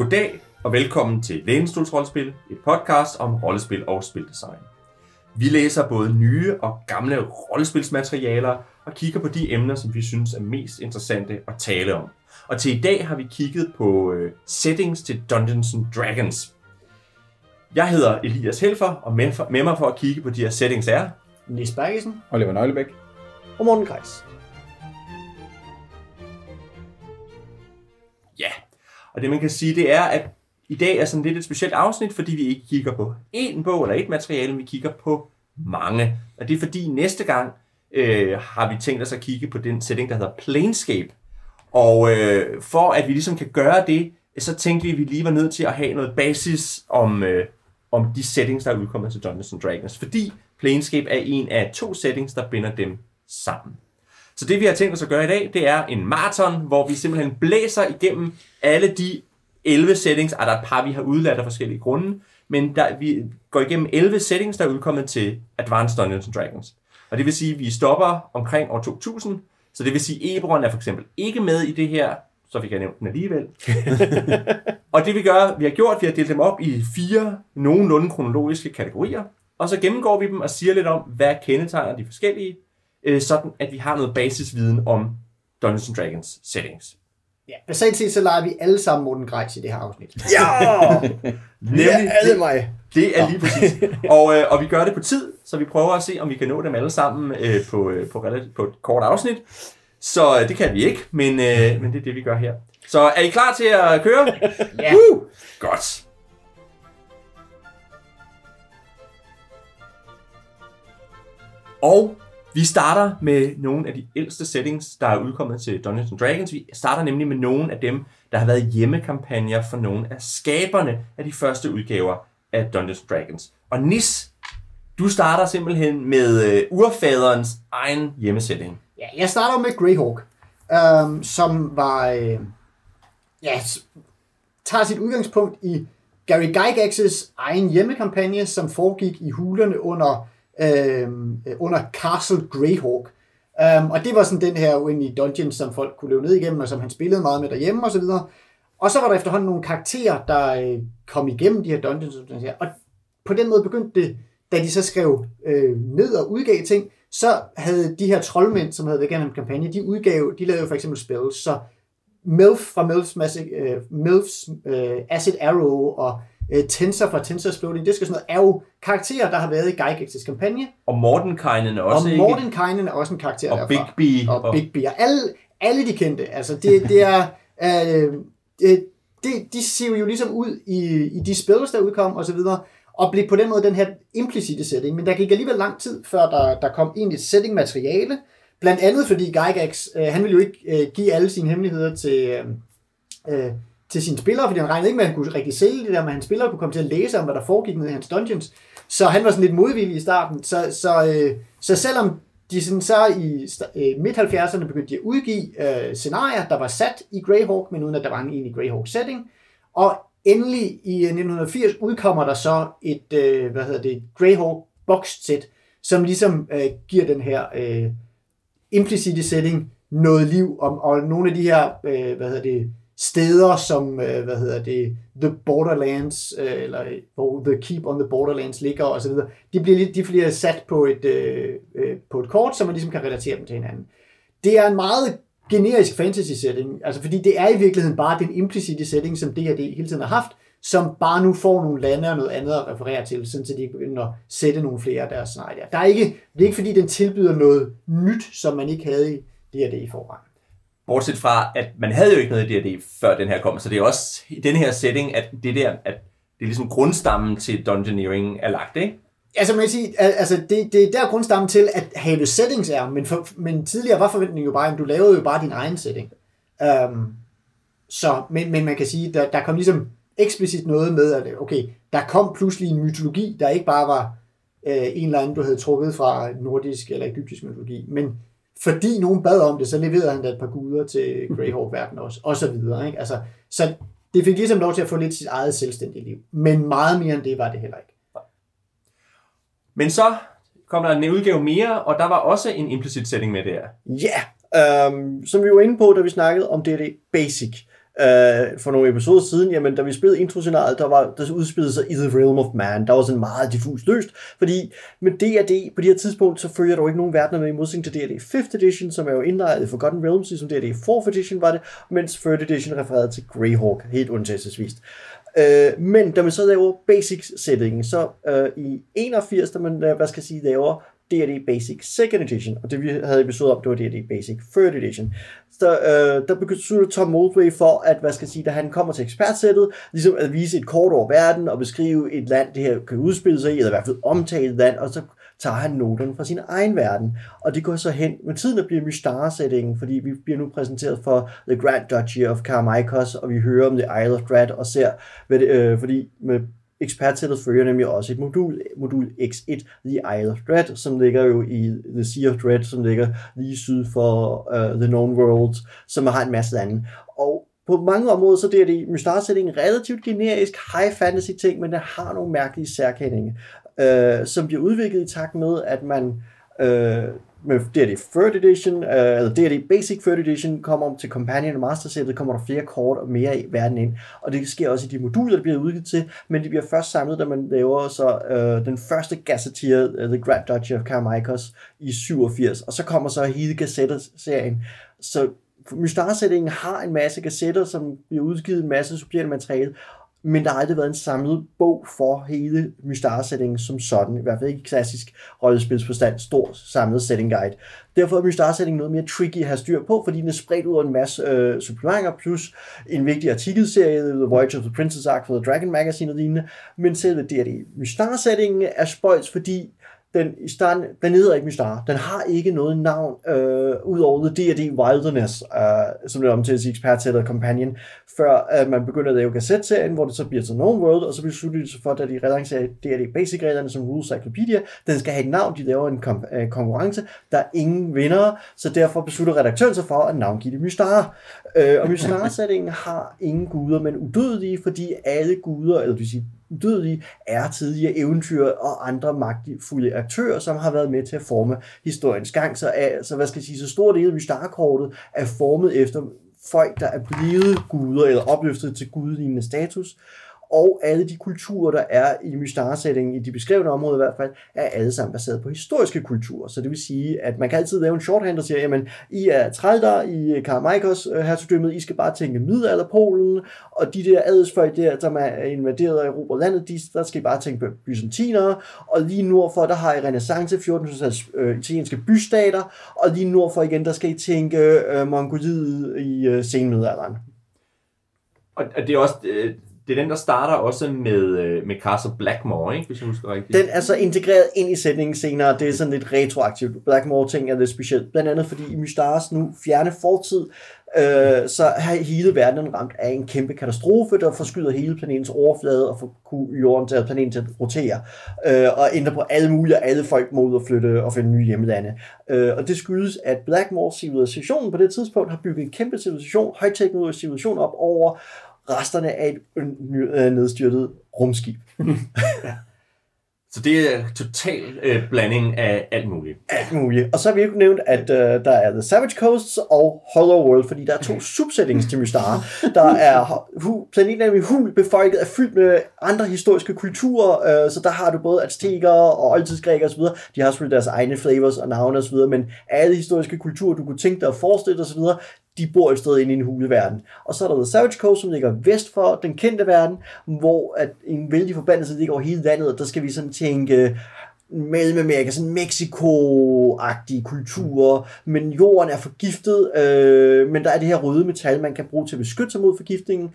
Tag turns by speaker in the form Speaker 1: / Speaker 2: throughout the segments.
Speaker 1: Goddag og velkommen til Lænestols Rollespil, et podcast om rollespil og spildesign. Vi læser både nye og gamle rollespilsmaterialer og kigger på de emner, som vi synes er mest interessante at tale om. Og til i dag har vi kigget på øh, settings til Dungeons and Dragons. Jeg hedder Elias Helfer, og med, for, med mig for at kigge på de her settings er...
Speaker 2: Nis Bergesen
Speaker 3: Oliver Nøglebæk.
Speaker 2: og Morten Kreis.
Speaker 1: Og det man kan sige, det er, at i dag er sådan lidt et specielt afsnit, fordi vi ikke kigger på én bog eller et materiale, men vi kigger på mange. Og det er fordi næste gang øh, har vi tænkt os at kigge på den setting, der hedder Planescape. Og øh, for at vi ligesom kan gøre det, så tænkte vi, at vi lige var nødt til at have noget basis om, øh, om de settings, der er udkommet til Dungeons and Dragons. Fordi Planescape er en af to settings, der binder dem sammen. Så det vi har tænkt os at gøre i dag, det er en maraton, hvor vi simpelthen blæser igennem alle de 11 settings, og der er et par, vi har udladt af forskellige grunde, men der, vi går igennem 11 settings, der er udkommet til Advanced Dungeons Dragons. Og det vil sige, at vi stopper omkring år 2000, så det vil sige, at Eberron er for eksempel ikke med i det her, så fik jeg nævnt den alligevel. og det vi gør, vi har gjort, vi har delt dem op i fire nogenlunde kronologiske kategorier, og så gennemgår vi dem og siger lidt om, hvad kendetegner de forskellige, øh, sådan at vi har noget basisviden om Dungeons and Dragons settings.
Speaker 2: Ja, basalt set så leger vi alle sammen Morten Kreis i det her afsnit.
Speaker 3: Ja!
Speaker 1: Nemlig,
Speaker 3: alle
Speaker 1: det,
Speaker 3: mig.
Speaker 1: det er lige præcis. og, øh, og vi gør det på tid, så vi prøver at se, om vi kan nå dem alle sammen øh, på, øh, på, relativt, på et kort afsnit. Så øh, det kan vi ikke, men, øh, men det er det, vi gør her. Så er I klar til at køre?
Speaker 2: Ja.
Speaker 1: Woo! Godt. Og vi starter med nogle af de ældste settings, der er udkommet til Dungeons and Dragons. Vi starter nemlig med nogle af dem, der har været hjemmekampagner for nogle af skaberne af de første udgaver af Dungeons and Dragons. Og Nis, du starter simpelthen med øh, urfaderens egen hjemmesetting.
Speaker 2: ja, jeg starter med Greyhawk, øhm, som var... Øh, ja, tager sit udgangspunkt i Gary Gygax's egen hjemmekampagne, som foregik i hulerne under, Øhm, øh, under Castle Greyhawk. Um, og det var sådan den her uendelige dungeon, som folk kunne løbe ned igennem, og som han spillede meget med derhjemme osv. Og så var der efterhånden nogle karakterer, der øh, kom igennem de her dungeons. Og, sådan her. og på den måde begyndte det, da de så skrev øh, ned og udgav ting, så havde de her troldmænd, som havde været igennem en kampagne, de udgav, de lavede jo for eksempel spells, så Melf fra Melf's, Magic, uh, øh, Melf's uh, Acid Arrow og øh, Tensor fra Tensor Exploding, det skal sådan noget, er jo karakterer, der har været i Gygax's kampagne,
Speaker 1: Og Mordenkainen er også,
Speaker 2: og? Mordenkainen er også en karakter
Speaker 1: og
Speaker 2: derfra.
Speaker 1: Bigby.
Speaker 2: Og Big B. Og alle, alle de kendte. Altså, det, det er... Øh, det, det, de ser jo ligesom ud i, i de spils, der udkom, og så videre, og blev på den måde den her implicite setting. Men der gik alligevel lang tid, før der, der kom egentlig setting-materiale. Blandt andet fordi Gygax, øh, han ville jo ikke øh, give alle sine hemmeligheder til, øh, øh, til sine spillere, fordi han regnede ikke med, at han kunne rigtig sælge det der, men hans spillere kunne komme til at læse om, hvad der foregik nede i hans dungeons. Så han var sådan lidt modvillig i starten. Så, så, øh, så selvom de sådan så i øh, midt-70'erne begyndte de at udgive øh, scenarier, der var sat i Greyhawk, men uden at der var en egentlig Greyhawk-setting. Og endelig i øh, 1980 udkommer der så et, øh, hvad hedder det, Greyhawk box set, som ligesom øh, giver den her øh, implicite setting noget liv, og, og nogle af de her, øh, hvad hedder det, steder, som, øh, hvad hedder det, The Borderlands, øh, eller hvor The Keep on the Borderlands ligger, og så videre, de bliver, lidt- de bliver sat på et, øh, øh, på et kort, så man ligesom kan relatere dem til hinanden. Det er en meget generisk fantasy setting, altså fordi det er i virkeligheden bare den implicite setting, som D&D hele tiden har haft, som bare nu får nogle lande og noget andet at referere til, sådan så de begynder at sætte nogle flere af deres scenarier. Der er ikke, det er ikke fordi, den tilbyder noget nyt, som man ikke havde i D&D i forvejen.
Speaker 1: Bortset fra, at man havde jo ikke noget D&D, før den her kom, så det er også i den her setting, at det der, at det er ligesom grundstammen til Dungeoneering er lagt, ikke?
Speaker 2: Altså man kan sige, altså det, det er der grundstammen til, at have settings er, men, for, men tidligere var forventningen jo bare, at du lavede jo bare din egen setting. Um, så, men, men man kan sige, der, der kom ligesom eksplicit noget med, at okay, der kom pludselig en mytologi, der ikke bare var øh, en eller anden, du havde trukket fra nordisk eller egyptisk mytologi, men fordi nogen bad om det, så leverede han da et par guder til Greyhawk-verden også, og så videre. Ikke? Altså, så det fik ligesom lov til at få lidt sit eget selvstændige liv. Men meget mere end det var det heller ikke.
Speaker 1: Men så kom der en udgave mere, og der var også en implicit setting med der.
Speaker 3: Ja, øhm, som vi var inde på, da vi snakkede om D&D Basic øh, for nogle episoder siden, jamen da vi spillede introscenariet, der, var, der udspillede sig i The Realm of Man. Der var sådan meget diffus løst, fordi med D&D på det her tidspunkt, så følger der jo ikke nogen verdener med i modsætning til D&D 5th edition, som er jo indlejret i Forgotten Realms, ligesom D&D 4th edition var det, mens 3rd edition refererede til Greyhawk, helt undtagelsesvist. Øh, men da man så laver basic settingen, så øh, i 81, da man, hvad skal jeg sige, laver D&D Basic Second Edition, og det vi havde episode om, det var D&D Basic Third Edition. Så øh, der beslutter Tom Moldway for, at, hvad skal jeg sige, da han kommer til ekspertsættet, ligesom at vise et kort over verden, og beskrive et land, det her kan udspille sig i, eller i hvert fald omtale et land, og så tager han noterne fra sin egen verden. Og det går så hen med tiden, der bliver Mystara-sætningen, fordi vi bliver nu præsenteret for The Grand Duchy of Carmicos, og vi hører om The Isle of Dread, og ser, hvad det, øh, fordi med ekspertsættet følger nemlig også et modul, modul X1, The Isle of Dread, som ligger jo i The Sea of Dread, som ligger lige syd for uh, The Known World, som har en masse lande. Og på mange områder, så det er det Mystara en relativt generisk high fantasy ting, men det har nogle mærkelige særkendinge, uh, øh, som bliver udviklet i takt med, at man uh, med D&D 3rd edition, øh, altså eller D&D Basic 3rd edition, kommer til Companion og Master Set, kommer der flere kort og mere i verden ind. Og det sker også i de moduler, der bliver udgivet til, men de bliver først samlet, da man laver så uh, den første Gazetteer, uh, øh, The Grand Duchy of Carmicos, i 87. Og så kommer så hele Gazetter-serien. Så Mystar-sætningen har en masse gazetter, som bliver udgivet en masse supplerende materiale, men der har aldrig været en samlet bog for hele Mystara-sætningen som sådan, i hvert fald ikke klassisk rollespilsforstand, stor samlet setting guide. Derfor er Mystara-sætningen noget mere tricky at have styr på, fordi den er spredt ud over en masse øh, supplementer, plus en vigtig artikelserie, The Voyage of the Princess Ark for The Dragon Magazine og lignende, men selve D&D Mystara-sætningen er spøjs, fordi den, i starten, den hedder ikke Mystar. Den har ikke noget navn, øh, ud over The D&D Wilderness, øh, som det omtales i ekspertsættet Companion, før at man begynder at lave kassetserien, hvor det så bliver til Known World, og så beslutter de sig for, at de relancerer D&D Basic-reglerne som Rules Cyclopedia. Den skal have et navn, de laver en kom- øh, konkurrence. Der er ingen vinder, så derfor beslutter redaktøren sig for at navngive det Mystar. Øh, og Mystar-sætningen har ingen guder, men udødelige, fordi alle guder, eller det vil sige udødelige er tidligere eventyr og andre magtfulde aktører, som har været med til at forme historiens gang. Så, er, så hvad skal jeg sige, så stor del af Mystarkortet er formet efter folk, der er blevet guder eller opløftet til gudlignende status og alle de kulturer, der er i Mystar-sætningen, i de beskrevne områder i hvert fald, er alle sammen baseret på historiske kulturer. Så det vil sige, at man kan altid lave en shorthand, der siger, jamen, I er trældere i Karamaikos øh, hertugdømmet, I skal bare tænke middelalderpolen, og de der adelsfolk der, som er invaderet og erobret landet, de, der skal I bare tænke på byzantinere, og lige nordfor, der har I renaissance, 1400-tals øh, italienske bystater, og lige nordfor igen, der skal I tænke øh, Mongoliet i øh, senmiddelalderen.
Speaker 1: Og, og det er også, øh, det er den, der starter også med, øh, med Castle Blackmore, ikke? hvis jeg husker rigtigt.
Speaker 3: Den er så integreret ind i sætningen senere. Det er sådan lidt retroaktivt. Blackmore-ting er lidt specielt. Blandt andet fordi i Mystaras nu fjerne fortid, øh, så har hele verden ramt af en kæmpe katastrofe, der forskyder hele planetens overflade og får jorden til at planeten til at rotere. Øh, og ændrer på alle mulige, alle folk må ud og flytte og finde nye hjemlande. Øh, og det skyldes, at Blackmore civilisationen på det tidspunkt har bygget en kæmpe civilisation, højteknologisk civilisation op over resterne af et øh, nedstyrtet rumskib.
Speaker 1: ja. Så det er total øh, blanding af alt muligt.
Speaker 3: Alt muligt. Og så har vi jo nævnt, at øh, der er The Savage Coasts og Hollow World, fordi der er to subsettings til Mystara. Der er hu, planeten er hul befolket, er fyldt med andre historiske kulturer, øh, så der har du både azteker og oldtidsgrækere osv. De har selvfølgelig deres egne flavors og navne osv., men alle historiske kulturer, du kunne tænke dig at forestille dig osv., de bor et sted inde i en huleverden. Og så er der The Savage Coast, som ligger vest for den kendte verden, hvor at en vældig forbandelse ligger over hele landet, og der skal vi sådan tænke Mellemamerika, sådan Mexico-agtige kulturer, men jorden er forgiftet, øh, men der er det her røde metal, man kan bruge til at beskytte sig mod forgiftningen,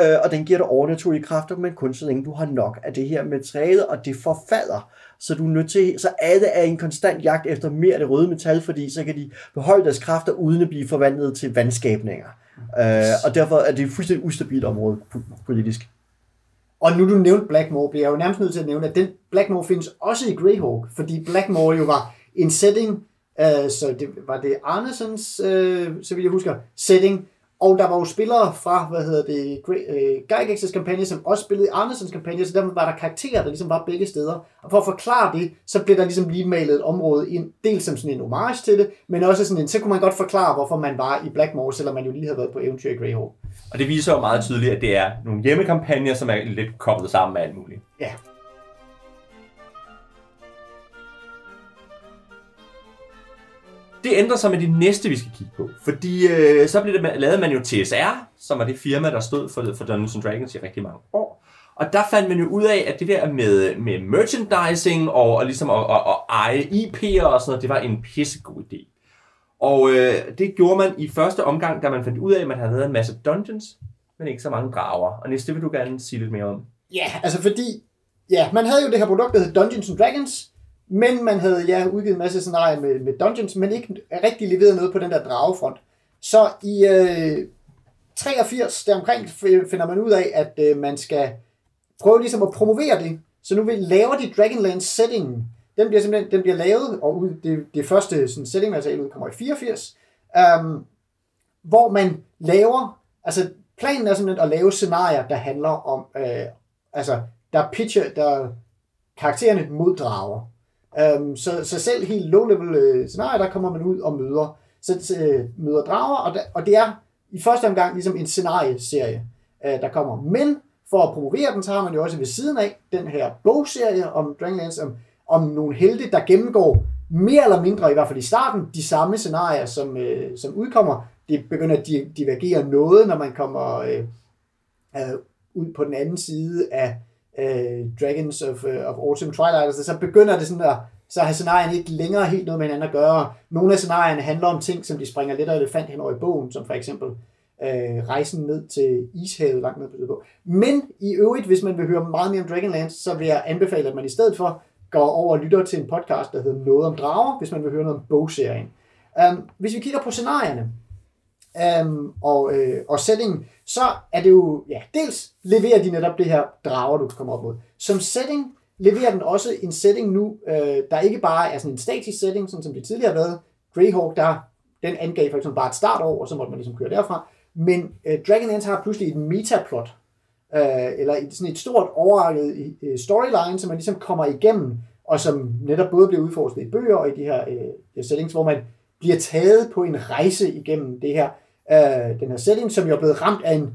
Speaker 3: øh, og den giver dig overnaturlige kræfter, men kun så længe du har nok af det her materiale, og det forfalder så du er nødt til, så alle er i en konstant jagt efter mere af det røde metal, fordi så kan de beholde deres kræfter uden at blive forvandlet til vandskabninger. Uh, og derfor er det et fuldstændig ustabilt område politisk.
Speaker 2: Og nu du nævnte Blackmore, bliver jeg jo nærmest nødt til at nævne, at den Blackmore findes også i Greyhawk, fordi Blackmore jo var en setting, uh, så det var det Arnesons, uh, øh, så vil jeg huske, setting, og der var jo spillere fra, hvad hedder det, øh, Gygax's kampagne, som også spillede i Andersens kampagne, så der var der karakterer, der ligesom var begge steder. Og for at forklare det, så blev der ligesom lige malet et område ind, dels som sådan en homage til det, men også sådan en, så kunne man godt forklare, hvorfor man var i Blackmore, selvom man jo lige havde været på eventyr i Greyhawk.
Speaker 1: Og det viser jo meget tydeligt, at det er nogle hjemmekampagner, som er lidt koblet sammen med alt muligt.
Speaker 2: Ja.
Speaker 1: Det ændrer sig med det næste, vi skal kigge på. Fordi øh, så blev det, lavede man jo TSR, som var det firma, der stod for, for Dungeons and Dragons i rigtig mange år. Og der fandt man jo ud af, at det der med, med merchandising og, og ligesom at, at, at eje IP'er og sådan noget, det var en pissegod idé. Og øh, det gjorde man i første omgang, da man fandt ud af, at man havde lavet en masse dungeons, men ikke så mange drager. Og næste vil du gerne sige lidt mere om.
Speaker 2: Ja, altså fordi, ja, man havde jo det her produkt, der hed Dungeons and Dragons, men man havde ja, udgivet en masse scenarier med, med Dungeons, men ikke rigtig leveret noget på den der dragefront. Så i øh, 83, deromkring, finder man ud af, at øh, man skal prøve ligesom at promovere det. Så nu vil laver de Dragonlance settingen. Den bliver simpelthen den bliver lavet, og ud, det, det første sådan, setting materiale kommer i 84, øhm, hvor man laver, altså planen er simpelthen at lave scenarier, der handler om, øh, altså der pitcher, der karaktererne mod drager. Øhm, så, så selv helt low-level øh, scenarier, der kommer man ud og møder, så, øh, møder drager, og, da, og det er i første omgang ligesom en scenarieserie, øh, der kommer. Men for at promovere den, så har man jo også ved siden af den her bogserie om Dragonlance, om, om nogle helte, der gennemgår mere eller mindre, i hvert fald i starten, de samme scenarier, som, øh, som udkommer. Det begynder at divergere noget, når man kommer øh, øh, ud på den anden side af øh, Dragons of, øh, of Autumn Twilight. Altså, så begynder det sådan at så har scenarierne ikke længere helt noget med hinanden at gøre. Nogle af scenarierne handler om ting, som de springer lidt af elefant hen over i bogen, som for eksempel øh, rejsen ned til Ishavet langt ned på på. Men i øvrigt, hvis man vil høre meget mere om Dragonlance, så vil jeg anbefale, at man i stedet for går over og lytter til en podcast, der hedder Noget om drager, hvis man vil høre noget om bogserien. Um, hvis vi kigger på scenarierne um, og, øh, og settingen, så er det jo, ja, dels leverer de netop det her drager, du kan komme op mod. Som setting leverer den også en setting nu, øh, der ikke bare er sådan en statisk setting, sådan som det tidligere har været. Greyhawk, der den angav for eksempel bare et startår, og så måtte man ligesom køre derfra. Men øh, Dragonlance har pludselig et metaplot, øh, eller et, sådan et stort overrækket øh, storyline, som man ligesom kommer igennem, og som netop både bliver udforsket i bøger og i de her øh, settings, hvor man bliver taget på en rejse igennem det her, øh, den her setting, som jo er blevet ramt af en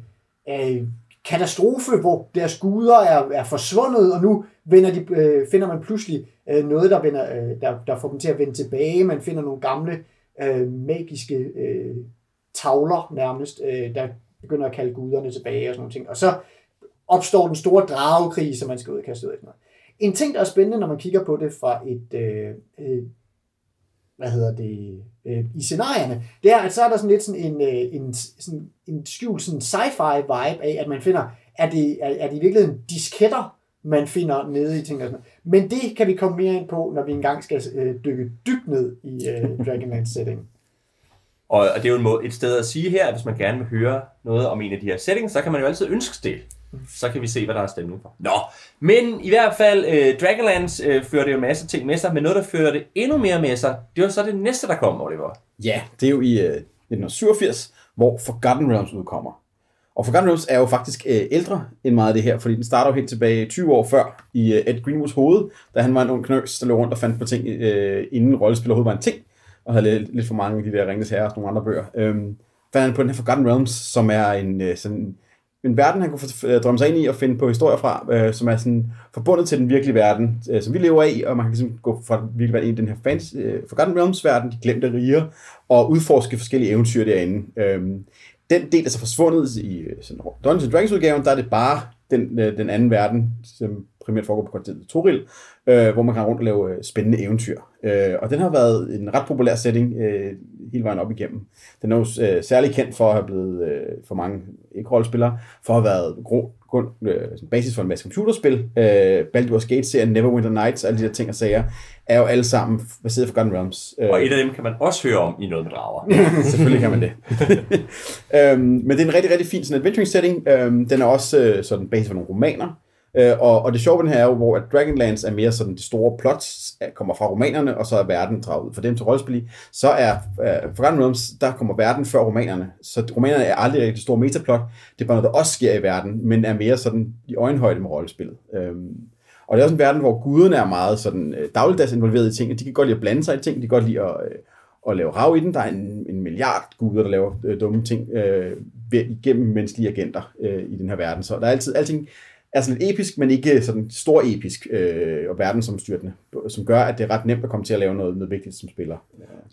Speaker 2: øh, katastrofe, hvor deres guder er, er forsvundet, og nu vender de, øh, finder man pludselig øh, noget, der, vender, øh, der, der får dem til at vende tilbage. Man finder nogle gamle øh, magiske øh, tavler nærmest, øh, der begynder at kalde guderne tilbage og sådan nogle ting. Og så opstår den store dragekrig, som man skal ud og kaste ud af. En ting, der er spændende, når man kigger på det fra et, øh, øh, hvad hedder det, øh, i scenarierne, det er, at så er der sådan lidt sådan en, øh, en, sådan en skjult sådan sci-fi vibe af, at man finder, er det, er, er det i virkeligheden disketter, man finder nede i ting og sådan noget. Men det kan vi komme mere ind på, når vi engang skal øh, dykke dybt ned i øh, Dragonlance setting.
Speaker 1: Og, og det er jo en måde, et sted at sige her, at hvis man gerne vil høre noget om en af de her settings, så kan man jo altid ønske det. Så kan vi se, hvad der er stemning for. Nå, men i hvert fald, øh, Dragonlance øh, fører det jo en masse ting med sig, men noget, der fører det endnu mere med sig, det var så det næste, der kom, Oliver.
Speaker 4: Ja, det er jo i øh, 1987, hvor Forgotten Realms udkommer. Og Forgotten Realms er jo faktisk øh, ældre end meget af det her, fordi den starter jo helt tilbage 20 år før i øh, Ed Greenwoods hoved, da han var en ung knøs, der løb rundt og fandt på ting, øh, inden rollespil overhovedet var en ting, og havde lidt, lidt for mange af de der Ringes Herre og nogle andre bøger. Øhm, fandt han på den her Forgotten Realms, som er en øh, sådan en verden, han kunne øh, drømme sig ind i og finde på historier fra, øh, som er sådan forbundet til den virkelige verden, øh, som vi lever i, og man kan ligesom gå fra den virkelige verden ind i den her fans, øh, Forgotten Realms verden, de glemte riger, og udforske forskellige eventyr derinde. Øh, den del er så forsvundet i øh, sådan, Dungeons and Dragons udgaven, der er det bare den, øh, den anden verden, som primært foregår på kontinentet Toril, øh, hvor man kan rundt og lave øh, spændende eventyr. Øh, og den har været en ret populær setting øh, hele vejen op igennem. Den er jo øh, særlig kendt for at have blevet, øh, for mange ikke-rollespillere, for at have været grund, grund, øh, basis for en masse computerspil. Øh, Baldur's Gate-serien, Neverwinter Nights, alle de der ting og sager, er jo alle sammen baseret på Forgotten Realms. Øh,
Speaker 1: Og et af dem kan man også høre om i noget med drager.
Speaker 4: Selvfølgelig kan man det. øhm, men det er en rigtig, rigtig fin sådan adventuring setting. Øhm, den er også øh, sådan basis for nogle romaner. Øh, og, og det sjove ved den her er jo, hvor at Dragonlance er mere sådan det store plot, kommer fra romanerne, og så er verden draget ud for dem til rollespil i. Så er øh, uh, Forgotten Realms, der kommer verden før romanerne. Så romanerne er aldrig rigtig det store metaplot. Det er bare noget, der også sker i verden, men er mere sådan i øjenhøjde med rollespillet. Øhm, og det er også en verden, hvor guderne er meget sådan øh, dagligdags involveret i ting. De kan godt lide at blande sig i ting, de kan godt lide at, øh, at lave rav i den. Der er en, en milliard guder, der laver øh, dumme ting øh, ved, igennem menneskelige agenter øh, i den her verden. Så der er altid, alting er sådan lidt episk, men ikke sådan stor episk øh, og verdensomstyrtende, som gør, at det er ret nemt at komme til at lave noget, noget vigtigt som spiller.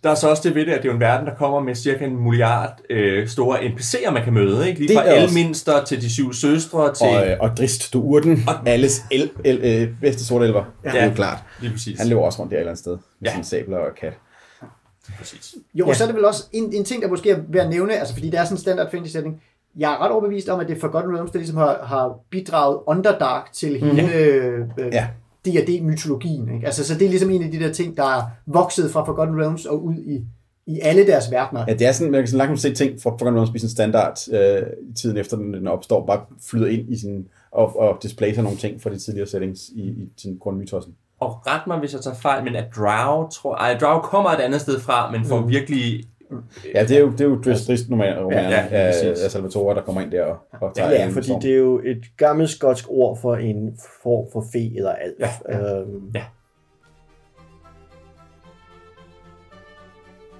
Speaker 1: Der er så også det ved det, at det er en verden, der kommer med cirka en milliard øh, store NPC'er, man kan møde. Ikke? Lige
Speaker 4: Det
Speaker 1: fra
Speaker 4: er også-
Speaker 1: Elminster til de syv søstre til...
Speaker 4: Og, øh, og Drist, du urten,
Speaker 1: Og-
Speaker 4: alles el, el, øh, bedste sortelver. Ja. Det er jo klart.
Speaker 1: Lige præcis.
Speaker 4: Han løber også rundt der et eller andet sted med
Speaker 1: Ja.
Speaker 4: ja. sin sabler og kat.
Speaker 1: præcis.
Speaker 2: Jo,
Speaker 3: Ja.
Speaker 2: og så er det vel også en, en ting, der måske er værd at nævne, altså fordi det er sådan en standard fantasy setting. Jeg er ret overbevist om, at det er Forgotten Realms, der ligesom har, har bidraget Underdark til hele øh,
Speaker 4: Mhm. Ja.
Speaker 2: D&D-mytologien. Ikke? Altså, så det er ligesom en af de der ting, der er vokset fra Forgotten Realms og ud i, i alle deres verdener.
Speaker 4: Ja, det er sådan, man kan sådan langt se ting fra Forgotten Realms blive sådan standard øh, i tiden efter den, den opstår, bare flyder ind i sin, og, og displacer nogle ting fra de tidligere settings i, i sin grundmytossen.
Speaker 1: Og ret mig, hvis jeg tager fejl, men at Drow, tror, ej, Drow kommer et andet sted fra, men får mm. virkelig...
Speaker 4: Ja, det er jo, det er jo Drist romanerne
Speaker 1: Ja, ja,
Speaker 4: af,
Speaker 1: præcis.
Speaker 4: af Salvatore, der kommer ind der og, og tager
Speaker 3: Ja,
Speaker 4: en
Speaker 3: fordi det er jo et gammelt skotsk ord for en form for fe eller alf.
Speaker 1: Ja, ja.
Speaker 3: Øhm,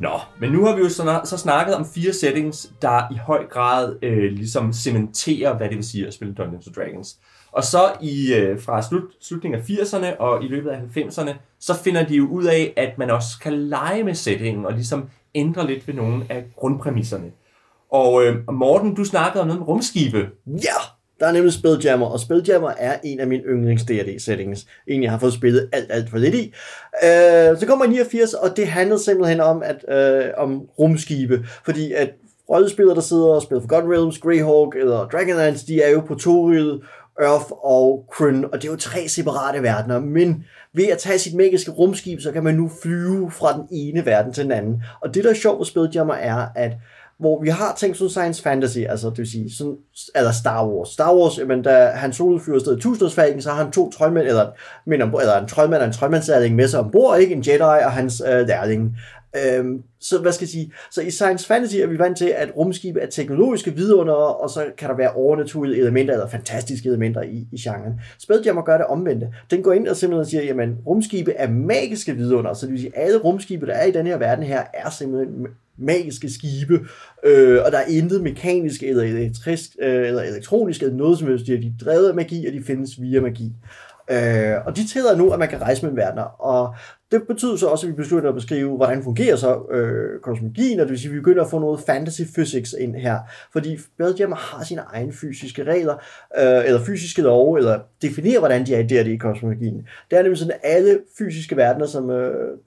Speaker 1: Nå, men nu har vi jo så, så snakket om fire settings, der i høj grad øh, ligesom cementerer, hvad det vil sige at spille Dungeons Dragons. Og så i øh, fra slut, slutningen af 80'erne og i løbet af 90'erne, så finder de jo ud af, at man også kan lege med settingen og ligesom ændre lidt ved nogle af grundpræmisserne. Og øh, Morten, du snakkede om noget med rumskibe.
Speaker 3: Ja, der er nemlig Spelljammer, og Spelljammer er en af mine yndlings D&D settings. En, jeg har fået spillet alt, alt for lidt i. Øh, så kommer 89, og det handlede simpelthen om, at, øh, om rumskibe, fordi at rollespillere, der sidder og spiller for Forgotten Realms, Greyhawk eller Dragonlance, de er jo på Toril, Earth og Kryn, og det er jo tre separate verdener, men ved at tage sit magiske rumskib, så kan man nu flyve fra den ene verden til den anden. Og det, der er sjovt ved Spelljammer, er, at hvor vi har ting som science fantasy, altså det vil sige, sådan, eller Star Wars. Star Wars, jamen, da han Solo flyver afsted i tusindårsfalken, så har han to troldmænd, eller, men eller en troldmand og en troldmandslærling med sig ombord, ikke? En Jedi og hans øh, lærling. Øhm, så hvad skal jeg sige? Så i science fantasy er vi vant til, at rumskibe er teknologiske vidunder, og så kan der være overnaturlige elementer, eller fantastiske elementer i, i genren. Spelljammer gør det omvendte. Den går ind og simpelthen siger, jamen rumskibe er magiske vidunder, så det vil sige, at alle rumskibe, der er i den her verden her, er simpelthen magiske skibe, øh, og der er intet mekanisk eller elektrisk, øh, eller elektronisk eller noget som helst. De er drevet af magi, og de findes via magi. Øh, og de tillader nu, at man kan rejse mellem verdener, og det betyder så også, at vi beslutter at beskrive, hvordan fungerer så øh, kosmologien, og det vil sige, at vi begynder at få noget fantasy physics ind her, fordi Spelljammer har sine egne fysiske regler, øh, eller fysiske love, eller definerer, hvordan de er i i kosmologien. Det er nemlig sådan, at alle fysiske verdener, som øh,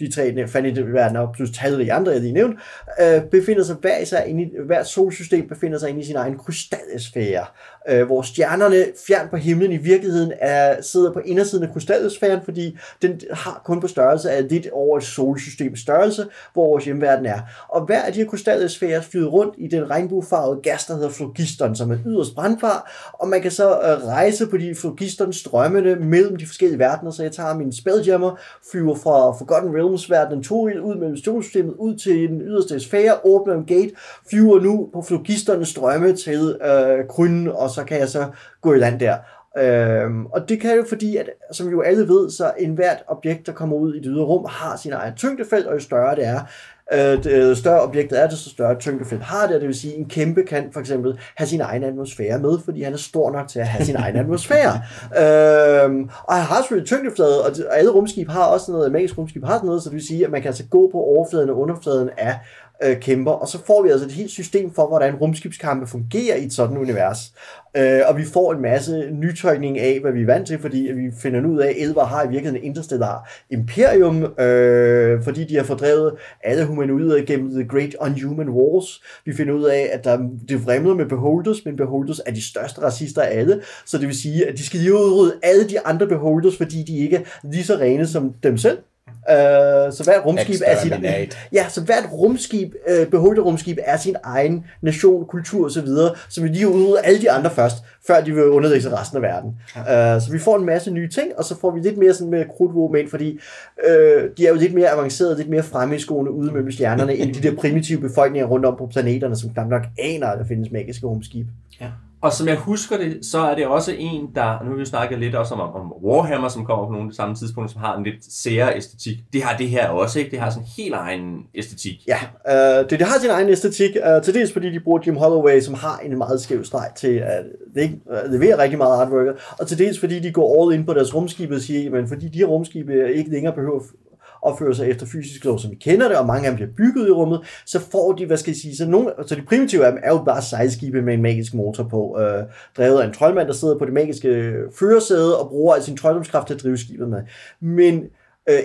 Speaker 3: de tre fantasy-verdener, plus talrige andre, jeg lige nævnte, øh, befinder sig hver især inde i, hver solsystem befinder sig inde i sin egen krystallesfære, øh, hvor stjernerne fjern på himlen i virkeligheden er, sidder på indersiden af krystallesfæren, fordi den har kun på størrelse af lidt over et solsystem størrelse, hvor vores hjemverden er. Og hver af de her krystallesfærer flyder rundt i den regnbuefarvede gas, der hedder flogiston, som er yderst brandfar, og man kan så øh, rejse på de flogiston strømmene mellem de forskellige verdener, så jeg tager min spelljammer, flyver fra Forgotten Realms verdenen Toril ud mellem solsystemet, ud til den yderste sfære, åbner en gate, flyver nu på flogisternes strømme til øh, Krynen, og så kan jeg så gå i land der. Øhm, og det kan jo fordi, at som jo alle ved, så en hvert objekt, der kommer ud i det ydre rum, har sin egen tyngdefelt, og jo større det er, øh, det større objektet er, det så større tyngdefelt har det, det vil sige, at en kæmpe kan for eksempel have sin egen atmosfære med, fordi han er stor nok til at have sin egen atmosfære. Øhm, og han har selvfølgelig tyngdeflade, og alle rumskib har også noget, magisk rumskib har sådan noget, så det vil sige, at man kan altså gå på overfladen og underfladen af øh, kæmper, og så får vi altså et helt system for, hvordan rumskibskampe fungerer i et sådan univers. Øh, og vi får en masse nytøjning af, hvad vi er vant til, fordi vi finder ud af, at Elver har i virkeligheden interstellar imperium, øh, fordi de har fordrevet alle humanoider gennem The Great Unhuman Wars. Vi finder ud af, at der, det vrimler med beholders, men beholders er de største racister af alle, så det vil sige, at de skal lige udrydde alle de andre beholders, fordi de ikke er lige så rene som dem selv. Uh, så hvert rumskib er
Speaker 4: Exterminate.
Speaker 3: ja, så hvert rumskib, uh, beholdt rumskib er sin egen nation, kultur osv., så vi lige udrydde alle de andre først, før de vil underlægge resten af verden. Ja. Uh, så vi får en masse nye ting, og så får vi lidt mere sådan med krudtvåben ind, fordi uh, de er jo lidt mere avancerede, lidt mere fremme i skoene ude mellem stjernerne, end de der primitive befolkninger rundt om på planeterne, som knap nok aner, at der findes magiske rumskib.
Speaker 1: Og som jeg husker det, så er det også en, der, nu har vi jo snakket lidt også om, om Warhammer, som kommer på nogle af de samme tidspunkter, som har en lidt sære æstetik. Det har det her også, ikke? Det har sådan en helt egen æstetik.
Speaker 3: Ja, øh, det, det har sin egen æstetik, øh, til dels fordi de bruger Jim Holloway, som har en meget skæv streg til at det ikke, øh, levere rigtig meget artwork, og til dels fordi de går all in på deres rumskibe og siger, men fordi de her rumskibe ikke længere behøver opfører sig efter fysisk lov, som vi kender det, og mange af dem bliver bygget i rummet, så får de, hvad skal jeg sige, så, nogle, så de primitive af dem er jo bare sejlskibe med en magisk motor på, øh, drevet af en troldmand, der sidder på det magiske førersæde og bruger sin trolddomskraft til at drive skibet med. Men Øh,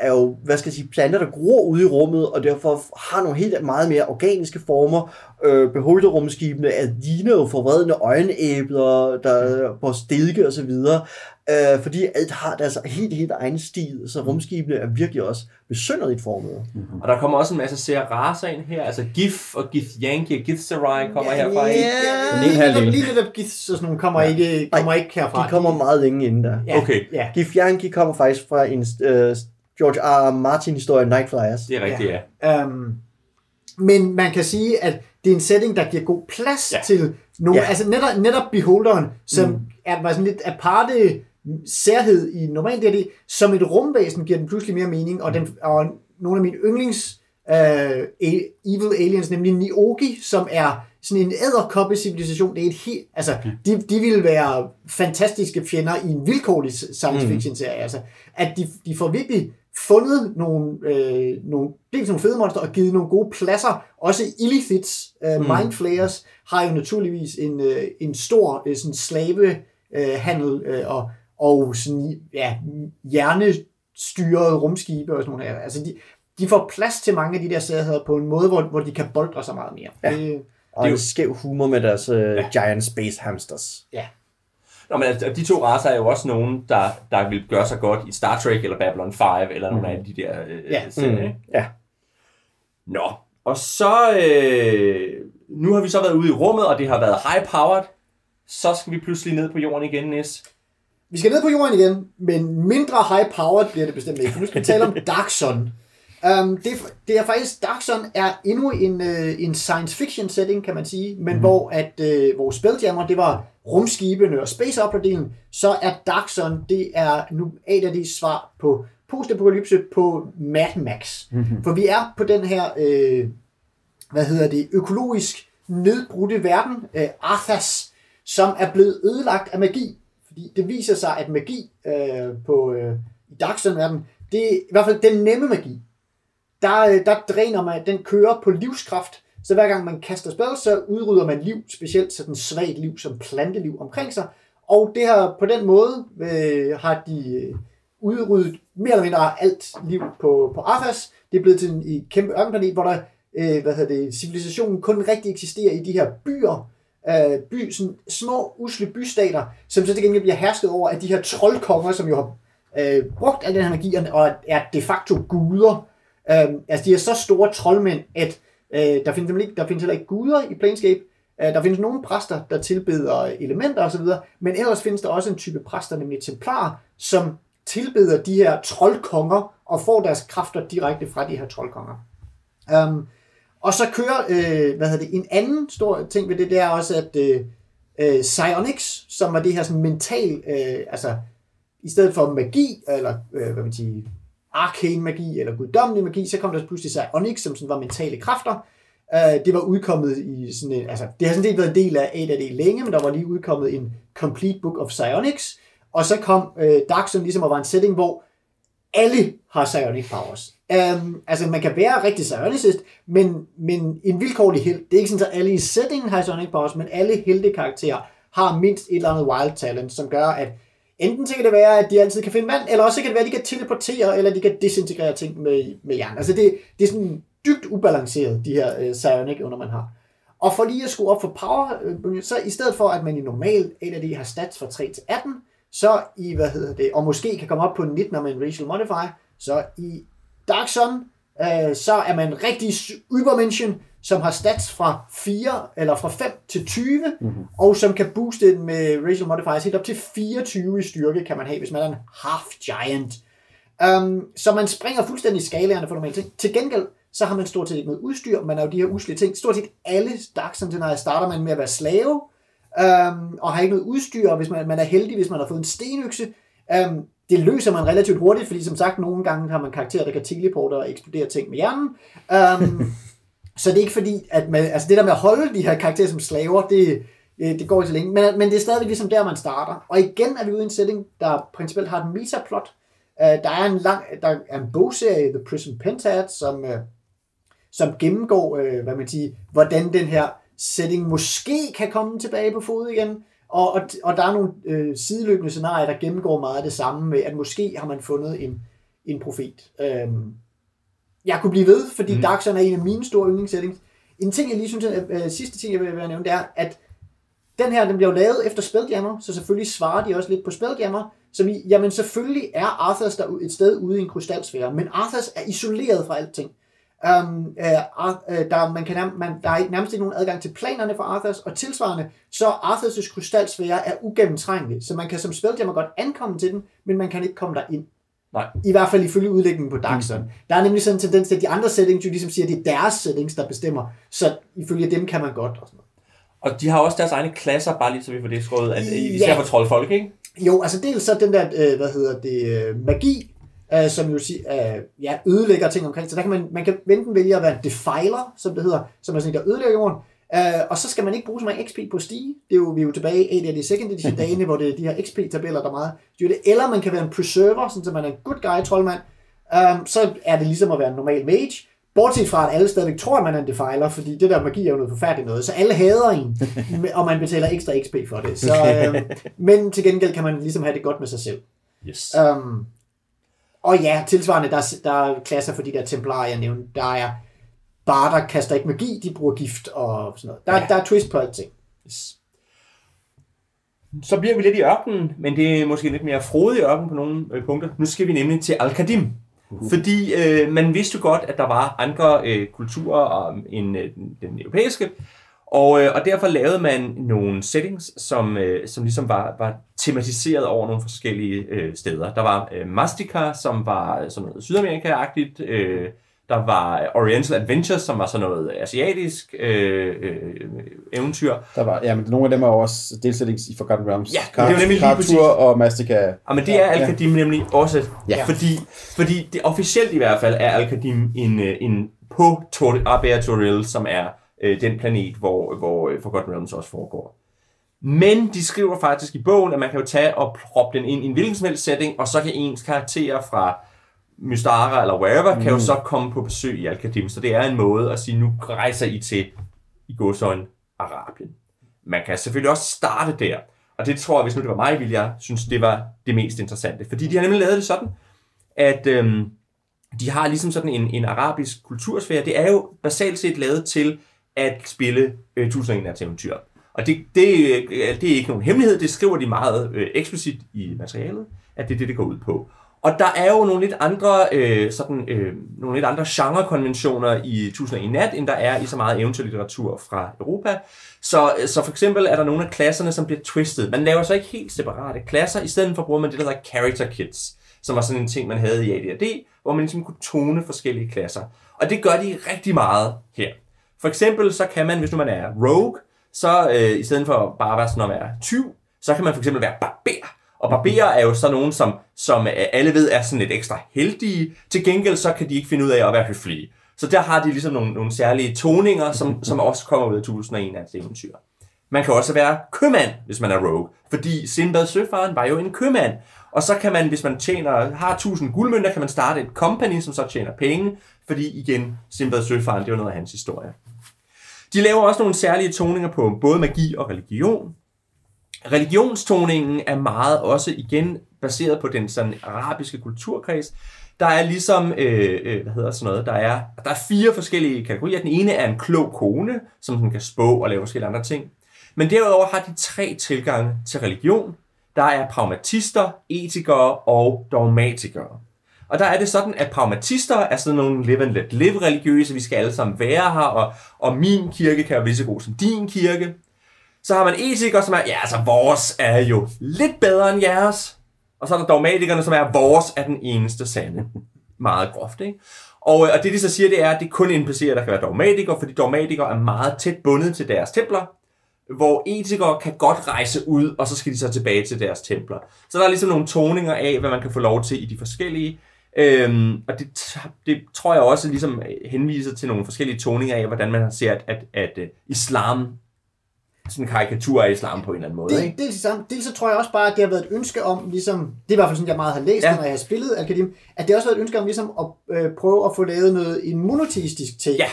Speaker 3: er jo, hvad skal jeg sige, planter, der gror ude i rummet, og derfor har nogle helt meget mere organiske former. Øh, Beholderrumskibene er ligner jo forvredne øjenæbler, der er på stilke og så videre. Øh, fordi alt har deres helt, helt egen stil, så rumskibene er virkelig også besynderligt formede.
Speaker 1: Og der kommer også en masse sære raser ind her, altså GIF og Gith Yankee og Gith Sarai kommer herfra. ikke?
Speaker 4: Den ene halvdel.
Speaker 2: Lige netop Giths og sådan nogle kommer, ikke, kommer ikke herfra.
Speaker 3: De kommer meget længe inden der.
Speaker 2: Ja,
Speaker 1: Okay.
Speaker 2: Ja.
Speaker 3: Gif Yankee kommer faktisk fra en øh, George R. R. Martin-historie, Night Flyers.
Speaker 1: Det er rigtigt, ja.
Speaker 2: Um, men man kan sige, at det er en setting, der giver god plads
Speaker 1: Ja.
Speaker 2: ja. til nogle,
Speaker 3: Ja.
Speaker 2: ja. altså netop, netop Beholderen, som mm. er var sådan lidt aparte særhed i normalt det, det som et rumvæsen giver den pludselig mere mening, og, den, og nogle af mine yndlings uh, evil aliens, nemlig Niogi, som er sådan en æderkoppe civilisation, det er et helt, altså, de, de ville være fantastiske fjender i en vilkårlig science fiction serie, altså, at de, de får virkelig fundet nogle, øh, nogle, dels nogle fede monster og givet nogle gode pladser. Også Illithits, øh, mm. Mindflayers, har jo naturligvis en, øh, en stor øh, sådan slavehandel øh, handel, øh, og, og sådan, ja, hjernestyrede rumskibe og sådan nogle her. Altså de, de får plads til mange af de der særheder på en måde, hvor, hvor de kan boldre sig meget mere.
Speaker 3: Ja.
Speaker 2: Det,
Speaker 3: Og
Speaker 1: Det er
Speaker 3: en
Speaker 1: jo-
Speaker 3: skæv humor med deres øh, giant space hamsters.
Speaker 2: ja.
Speaker 1: Nå, men altså, de to raser er jo også nogen, der, der vil gøre sig godt i Star Trek eller Babylon 5 eller nogle af de der øh,
Speaker 2: Ja.
Speaker 1: serier.
Speaker 3: Mm.
Speaker 1: ikke?
Speaker 3: Ja.
Speaker 1: Nå, og så... Øh, nu har vi så været ude i rummet, og det har været high-powered. Så skal vi pludselig ned på jorden igen, Nis.
Speaker 2: Vi skal ned på jorden igen, men mindre high-powered bliver det bestemt ikke, for nu skal vi tale om Dark Sun. Um, det, er- det er faktisk, Dark Sun er endnu en, uh, en science fiction setting, kan man sige, men mm-hmm. hvor at uh, vores Spelljammer, det var rumskibene og space opera så er Dark Sun, det er nu et af de svar på postapokalypse på Mad Max. Mm-hmm. For vi er på den her, øh, hvad hedder det, økologisk nedbrudte verden, øh, Arthas, som er blevet ødelagt af magi. Fordi det viser sig, at magi øh, på, øh, i Dark verden det er i hvert fald den nemme magi. Der, øh, der dræner man, den kører på livskraft, så hver gang man kaster spil, så udrydder man liv, specielt sådan svagt liv som planteliv omkring sig. Og det her, på den måde øh, har de øh, udryddet mere eller mindre alt liv på, på Arthas. Det er blevet til en, en kæmpe ørkenplanet, hvor der, øh, hvad hedder det, civilisationen kun rigtig eksisterer i de her byer, øh, by, sådan små, usle bystater, som så til gengæld bliver hersket over af de her troldkonger, som jo har øh, brugt al den her energi og er de facto guder. Øh, altså, de er så store troldmænd, at øh, der, findes ikke, der findes heller ikke guder i Planescape. Øh, der findes nogle præster, der tilbeder øh, elementer osv., men ellers findes der også en type præster, nemlig templarer, som tilbeder de her troldkonger og får deres kræfter direkte fra de her troldkonger. Um, og så kører, øh, hvad hedder det, en anden stor ting ved det, det er også, at øh, øh Psionics, som var det her sådan mental, øh, altså i stedet for magi, eller øh, hvad man siger, arcane magi, eller guddommelig magi, så kom der pludselig Psionics, som sådan var mentale kræfter. Øh, det var udkommet i sådan en, altså det har sådan set været en del af ADD længe, men der var lige udkommet en Complete Book of Psionics, og så kom øh, Dark Zone ligesom og var en setting, hvor alle har psionic powers. Um, altså, man kan være rigtig psionicist, men, men en vilkårlig held, det er ikke sådan, at alle i settingen har Sonic powers, men alle heldekarakterer har mindst et eller andet wild talent, som gør, at enten så kan det være, at de altid kan finde vand, eller også kan det være, at de kan teleportere, eller de kan desintegrere ting med, med jern. Altså, det, det er sådan dybt ubalanceret, de her øh, psionic under man har. Og for lige at skrue op for power, øh, så i stedet for, at man i normal AD har stats fra 3 til 18, så i, hvad hedder det, og måske kan komme op på 19 med en racial modifier, Så i Dark Sun, øh, så er man rigtig Übermenschen, som har stats fra 4 eller fra 5 til 20, mm-hmm. og som kan booste den med racial modifiers helt op til 24 i styrke, kan man have, hvis man er en half giant. Um, så man springer fuldstændig i skalaerne for normale ting. Til gengæld, så har man stort set ikke noget udstyr. Man er jo de her usle ting. Stort set alle Dark Sentinels starter man med at være slave, um, og har ikke noget udstyr, og hvis man, man er heldig, hvis man har fået en stenøkse. Um, det løser man relativt hurtigt, fordi som sagt, nogle gange har man karakterer, der kan teleporte og eksplodere ting med hjernen. Um, så det er ikke fordi, at man, altså det der med at holde de her karakterer som slaver, det, det går ikke så længe. Men, men det er stadigvæk ligesom der, man starter. Og igen er vi ude i en setting, der principielt har et metaplot. Uh, der er en lang, der er en bogserie, The Prison Pentad, som, uh, som gennemgår, uh, hvad man siger, hvordan den her setting måske kan komme tilbage på fod igen. Og, og, og der er nogle øh, sideløbende scenarier, der gennemgår meget af det samme med, at måske har man fundet en, en profet. Øhm, jeg kunne blive ved, fordi mm. Dark Sun er en af mine store yndlingssettings. En ting, jeg lige synes, at øh, sidste ting, jeg vil, vil nævne, det er, at den her, den bliver jo lavet efter Spelljammer, så selvfølgelig svarer de også lidt på Spelljammer, som i, jamen selvfølgelig er Arthurs der et sted ude i en krystalsfære, men Arthurs er isoleret fra alting. Um, uh, uh, der, man kan man, der er nærmest ikke nogen adgang til planerne for Arthurs, og tilsvarende, så Arthurs krystalsfære er ugennemtrængelig, så man kan som Spelljammer godt ankomme til den, men man kan ikke komme der ind.
Speaker 1: Nej.
Speaker 2: I hvert fald ifølge udlægningen på Dark Sun. Mm. Der er nemlig sådan en tendens til, at de andre settings jo ligesom siger, at det er deres settings, der bestemmer. Så ifølge dem kan man godt. Og, sådan
Speaker 1: noget. og de har også deres egne klasser, bare lige så vi får det skrevet, at, især ja. for troldfolk, ikke?
Speaker 2: Jo, altså dels så den der, øh, hvad hedder det, øh, magi, øh, som jo siger, øh, ja, ødelægger ting omkring. Så der kan man, man kan enten vælge at være defiler, som det hedder, som er sådan en, der ødelægger jorden, Uh, og så skal man ikke bruge så meget XP på stige. Det er jo, vi er jo tilbage i de second edition dagene, hvor det er de her XP-tabeller, der er meget styrer det. Eller man kan være en preserver, sådan så man er en good guy troldmand. Um, så er det ligesom at være en normal mage. Bortset fra, at alle stadigvæk tror, at man er en defiler, fordi det der magi er jo noget forfærdeligt noget. Så alle hader en, og man betaler ekstra XP for det. Så, um, men til gengæld kan man ligesom have det godt med sig selv.
Speaker 1: Yes.
Speaker 2: Um, og ja, tilsvarende, der, der er klasser for de der templarer, jeg nævnte. Der er bare der kaster ikke magi, de bruger gift og sådan noget. Der, ja. der er twist på alting. Yes.
Speaker 1: Så bliver vi lidt i ørkenen, men det er måske lidt mere frodig ørken på nogle øh, punkter. Nu skal vi nemlig til Al-Qadim. Uh-huh. Fordi øh, man vidste jo godt, at der var andre øh, kulturer end øh, den europæiske, og, øh, og derfor lavede man nogle settings, som, øh, som ligesom var, var tematiseret over nogle forskellige øh, steder. Der var øh, Mastika, som var sådan noget Sydamerika-agtigt, øh, der var Oriental Adventures, som var sådan noget asiatisk øh, øh, eventyr.
Speaker 4: Der var, ja, men nogle af dem er også delsettings i Forgotten Realms.
Speaker 1: Ja, Kart, det var nemlig lige præcis.
Speaker 4: og Mastica.
Speaker 1: Ja, men det er Al-Qadim ja. nemlig også. Ja. Fordi, fordi det officielt i hvert fald er Al-Qadim en, øh, en på Arbea Toril, som er øh, den planet, hvor, hvor øh, Forgotten Realms også foregår. Men de skriver faktisk i bogen, at man kan jo tage og proppe den ind i en hvilken som helst setting, og så kan ens karakterer fra Mystara eller wherever, mm. kan jo mm. så komme på besøg i Al-Qadim. Så det er en måde at sige, nu rejser I til i godsøjen Arabien. Man kan selvfølgelig også starte der. Og det tror jeg, hvis nu det var mig, ville jeg synes, det var det mest interessante. Fordi de har nemlig lavet det sådan, at øhm, de har ligesom sådan en, en arabisk kultursfære. Det er jo basalt set lavet til at spille øh, 1001 eventyr. Og det, det, øh, det er ikke nogen hemmelighed, det skriver de meget øh, eksplicit i materialet, at det er det, det går ud på. Og der er jo nogle lidt andre, øh, sådan, øh, nogle lidt andre genrekonventioner i 1001 Nat, end der er i så meget eventyrlitteratur fra Europa. Så, øh, så for eksempel er der nogle af klasserne, som bliver twistet. Man laver så ikke helt separate klasser, i stedet for bruger man det, der hedder character kits, som var sådan en ting, man havde i AD&D, hvor man ligesom kunne tone forskellige klasser. Og det gør de rigtig meget her. For eksempel så kan man, hvis nu man er rogue, så øh, i stedet for bare at være sådan at være tyv, så kan man for eksempel være barber. Og barberer er jo så nogen, som, som øh, alle ved er sådan lidt ekstra heldige. Til gengæld så kan de ikke finde ud af at være høflige. Så der har de ligesom nogle, nogle særlige toninger, som, som også kommer ud af 1001 af eventyr. Man kan også være købmand, hvis man er rogue. Fordi Sinbad Søfaren var jo en købmand. Og så kan man, hvis man tjener, har 1000 guldmønter, kan man starte et company, som så tjener penge. Fordi igen, Sinbad Søfaren, det var noget af hans historie. De laver også nogle særlige toninger på både magi og religion. Religionstoningen er meget også igen baseret på den sådan arabiske kulturkreds. Der er ligesom, øh, øh, hvad hedder sådan noget, der er, der er fire forskellige kategorier. Den ene er en klog kone, som den kan spå og lave forskellige andre ting. Men derudover har de tre tilgange til religion. Der er pragmatister, etikere og dogmatikere. Og der er det sådan, at pragmatister er sådan nogle live and let live religiøse, vi skal alle sammen være her, og, og min kirke kan være lige så god som din kirke. Så har man etikere, som er, ja, altså vores er jo lidt bedre end jeres. Og så er der dogmatikerne, som er, vores er den eneste sande. Meget groft, ikke? Og, øh, og det de så siger, det er, at det kun NPC'er, der kan være dogmatikere, fordi dogmatikere er meget tæt bundet til deres templer, hvor etikere kan godt rejse ud, og så skal de så tilbage til deres templer. Så der er ligesom nogle toninger af, hvad man kan få lov til i de forskellige. Øhm, og det, det tror jeg også ligesom henviser til nogle forskellige toninger af, hvordan man ser, at, at, at, at islam sådan en karikatur af islam på en eller anden måde.
Speaker 2: Det,
Speaker 1: ikke?
Speaker 2: dels, samme, dels så tror jeg også bare, at det har været et ønske om, ligesom, det er i hvert fald sådan, jeg meget har læst,
Speaker 1: Ja.
Speaker 2: når jeg har spillet Al-Qadim, at det også har været et ønske om ligesom at øh, prøve at få lavet noget, en monoteistisk take
Speaker 1: Ja.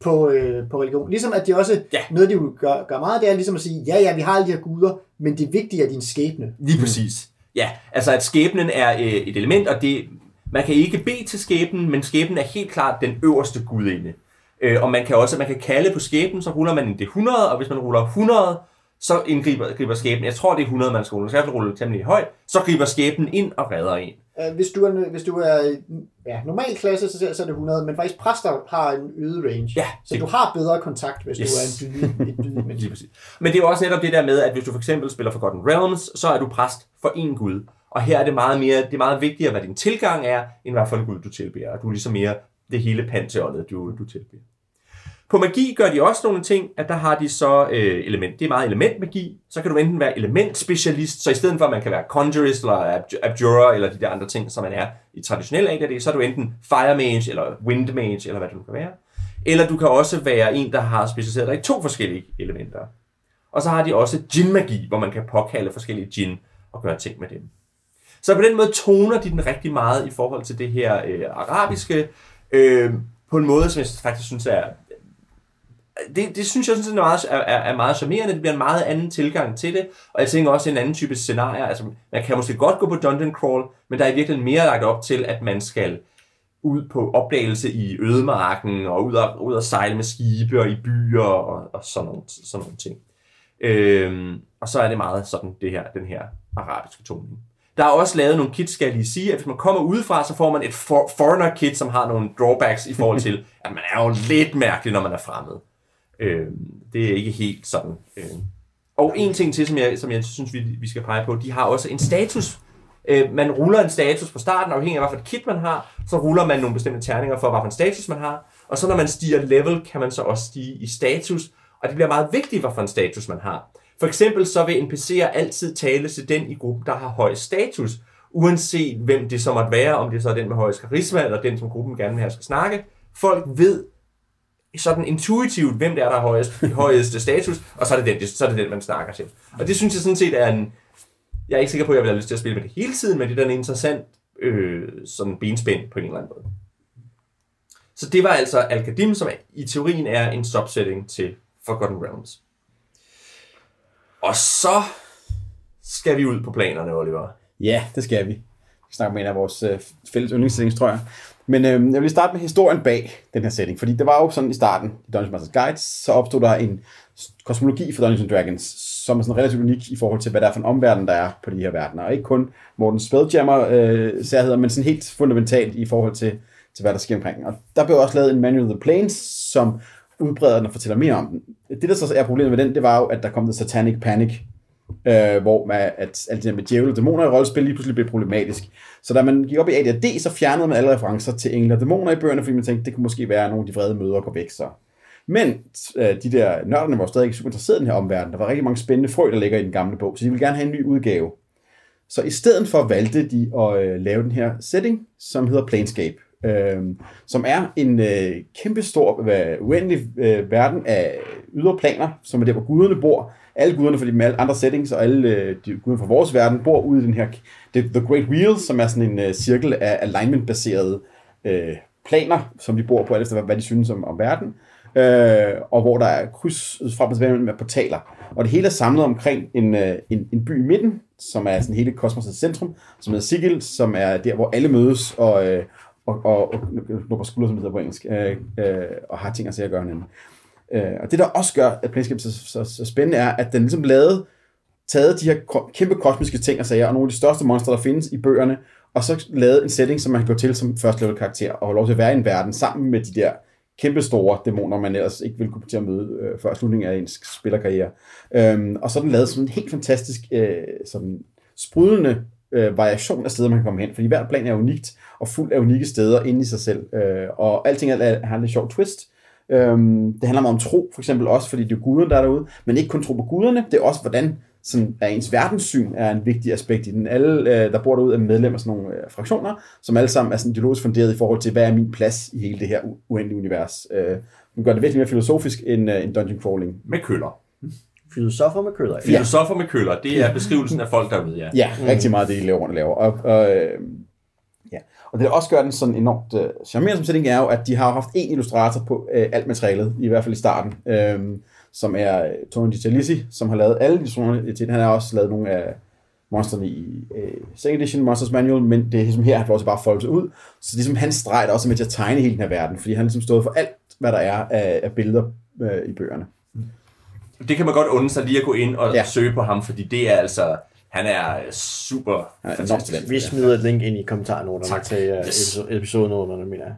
Speaker 2: på, øh, på religion. Ligesom at de også,
Speaker 1: Ja.
Speaker 2: noget de jo gør, gør meget, det er ligesom at sige, ja ja, vi har alle de her guder, men det vigtige er din skæbne.
Speaker 1: Lige præcis. Ja, altså at skæbnen er øh, et element, og det, man kan ikke bede til skæbnen, men skæbnen er helt klart den øverste gudinde. Øh, og man kan også man kan kalde på skæbnen, så ruller man en D100, og hvis man ruller 100, så indgriber griber skæbnen. Jeg tror, det er 100, man skal rulle. Man skal fald rulle temmelig højt. Så griber skæbnen ind og redder en.
Speaker 2: Øh, Hvis du er, hvis du er ja, normal klasse, så, så er det 100, men faktisk præster har en øget range.
Speaker 1: Ja,
Speaker 2: så
Speaker 1: det-
Speaker 2: du har bedre kontakt, hvis
Speaker 1: Yes.
Speaker 2: du er en dydig, et menneske.
Speaker 1: præcis. Men det er jo også netop det der med, at hvis du for eksempel spiller Forgotten Realms, så er du præst for én gud. Og her er det meget mere, det er meget vigtigere, hvad din tilgang er, end hvad for en gud du tilbeder. Og du er ligesom mere det hele pantheonet, du, du tilbeder. På magi gør de også nogle ting, at der har de så øh, element. Det er meget elementmagi. Så kan du enten være elementspecialist, så i stedet for at man kan være conjurist eller abjurer eller de der andre ting, som man er i traditionel AD&D, så er du enten fire mage eller wind mage eller hvad du kan være. Eller du kan også være en, der har specialiseret dig i to forskellige elementer. Og så har de også djinn-magi, hvor man kan påkalde forskellige djinn og gøre ting med dem. Så på den måde toner de den rigtig meget i forhold til det her øh, arabiske, øh, på en måde, som jeg faktisk synes er... Det, det synes jeg synes, er, meget, er, er er meget charmerende. Det bliver en meget anden tilgang til det. Og jeg tænker også en anden type scenarier. Altså, man kan måske godt gå på dungeon crawl, men der er i virkeligheden mere lagt op til, at man skal ud på opdagelse i ødemarken, og ud og, ud og sejle med skibe og i byer og, og sådan, nogle, sådan nogle ting. Øhm, og så er det meget sådan det her, den her arabiske toning. Der er også lavet nogle kits, skal jeg lige sige, at hvis man kommer udefra, så får man et for, foreigner kit, som har nogle drawbacks i forhold til, at man er jo lidt mærkelig, når man er fremmed. Øhm, det er ikke helt sådan. Øhm. Og en ting til, som jeg, som jeg synes, vi, vi skal pege på, de har også en status. Øh, man ruller en status på starten, afhængig af, hvad for et kit man har, så ruller man nogle bestemte terninger for, hvad for en status man har. Og så når man stiger level, kan man så også stige i status, og det bliver meget vigtigt, hvad for en status man har. For eksempel så vil NPC'er altid tale til den i gruppen, der har høj status, uanset hvem det så måtte være, om det så er den med højest karisma, eller den, som gruppen gerne vil have skal snakke. Folk ved sådan intuitivt, hvem det er, der har højest, højeste status, og så er, det den, så er det den, man snakker til. Og det synes jeg sådan set er en... Jeg er ikke sikker på, at jeg vil have lyst til at spille med det hele tiden, men det er en interessant øh, sådan benspænd på en eller anden måde. Så det var altså Al-Qadim, som i teorien er en subsetting til Forgotten Realms. Og så skal vi ud på planerne, Oliver.
Speaker 4: Ja, det skal vi. Vi snakker med en af vores øh, fælles yndlingssettings, tror jeg. Men øh, jeg vil lige starte med historien bag den her setting, fordi det var jo sådan i starten i Dungeons Masters Guides, så opstod der en kosmologi for Dungeons and Dragons, som er sådan relativt unik i forhold til, hvad der er for en omverden, der er på de her verdener. Og ikke kun Morten Spelljammer øh, særheder, men sådan helt fundamentalt i forhold til, til, hvad der sker omkring. Og der blev også lavet en Manual of the Planes, som udbreder den og fortæller mere om den. Det, der så er problemet med den, det var jo, at der kom det Satanic Panic, øh, hvor man, at alt det der med djævel og dæmoner i rollespil lige pludselig blev problematisk. Så da man gik op i AD&D, så fjernede man alle referencer til engle og dæmoner i bøgerne, fordi man tænkte, det kunne måske være, at nogle af de vrede møder går væk så. Men øh, de der nørderne var stadig super interesserede i den her omverden. Der var rigtig mange spændende frø, der ligger i den gamle bog, så de ville gerne have en ny udgave. Så i stedet for valgte de at øh, lave den her setting, som hedder Planescape, øh, som er en øh, kæmpestor, øh, uendelig øh, verden af ydre planer, som er der, hvor guderne bor. Alle guderne fra de alle andre settings, og alle øh, de guderne fra vores verden, bor ude i den her det, The Great Wheel, som er sådan en øh, cirkel af alignment-baserede øh, planer, som de bor på, alt efter hvad, hvad de synes om, om verden. Øh, og hvor der er kryds fra med portaler. Og det hele er samlet omkring en, øh, en, en by i midten, som er sådan hele kosmosets centrum, som hedder Sigil, som er der, hvor alle mødes og, øh, og, og, og nu på skulder, som det hedder på engelsk, øh, øh, og har ting at sige at gøre hinanden. Øh, og det, der også gør, at Planescape så, så, så spændende, er, at den ligesom lavede, taget de her kæmpe kosmiske ting og sager, og nogle af de største monstre, der findes i bøgerne, og så lavet en setting, som man kan gå til som første level karakter, og have lov til at være i en verden sammen med de der kæmpe store dæmoner, man ellers ikke ville kunne til at møde øh, før slutningen af ens spillerkarriere. Øhm, og så den lavet sådan en helt fantastisk, øh, sådan sprudlende øh, variation af steder, man kan komme hen, fordi hver plan er unikt, og fuld af unikke steder inde i sig selv, øh, og alting er, er, har en lidt sjov twist. Øhm, det handler meget om tro, for eksempel også, fordi det er guderne, der er derude, men ikke kun tro på guderne, det er også, hvordan sådan, er ens verdenssyn er en vigtig aspekt i den. Alle, øh, der bor derude, er medlemmer af sådan nogle øh, fraktioner, som alle sammen er sådan ideologisk funderet i forhold til, hvad er min plads i hele det her u- uendelige univers. Øh, man gør det virkelig mere filosofisk end, øh, end dungeon crawling.
Speaker 1: Med køller.
Speaker 3: Filosofer med køller.
Speaker 1: Ja. Filosofer med køller, det er beskrivelsen af folk derude, ja.
Speaker 4: Ja, mm. rigtig meget det, de laver og laver. Og, og, øh, ja. og det, der også gør den sådan enormt øh, charmerende som setting, er jo, at de har haft en illustrator på øh, alt materialet, i hvert fald i starten, øh, som er Tony DiTalisi, som har lavet alle illustrationerne til den. Han har også lavet nogle af monsterne i øh, second edition Monsters Manual, men det er ligesom her, han får også bare folde sig ud. Så ligesom hans streg er også med til at tegne hele den her verden, fordi han har ligesom stået for alt, hvad der er af, af billeder øh, i bøgerne.
Speaker 1: Det kan man godt undre sig lige at gå ind og
Speaker 4: Ja.
Speaker 1: ja. søge på ham, fordi det er altså, han er super
Speaker 4: er enormt
Speaker 1: fantastisk.
Speaker 3: Vi smider et link ind i kommentarnoterne
Speaker 1: Tak.
Speaker 3: til uh,
Speaker 1: Yes.
Speaker 3: episode, episodenoterne, mener jeg.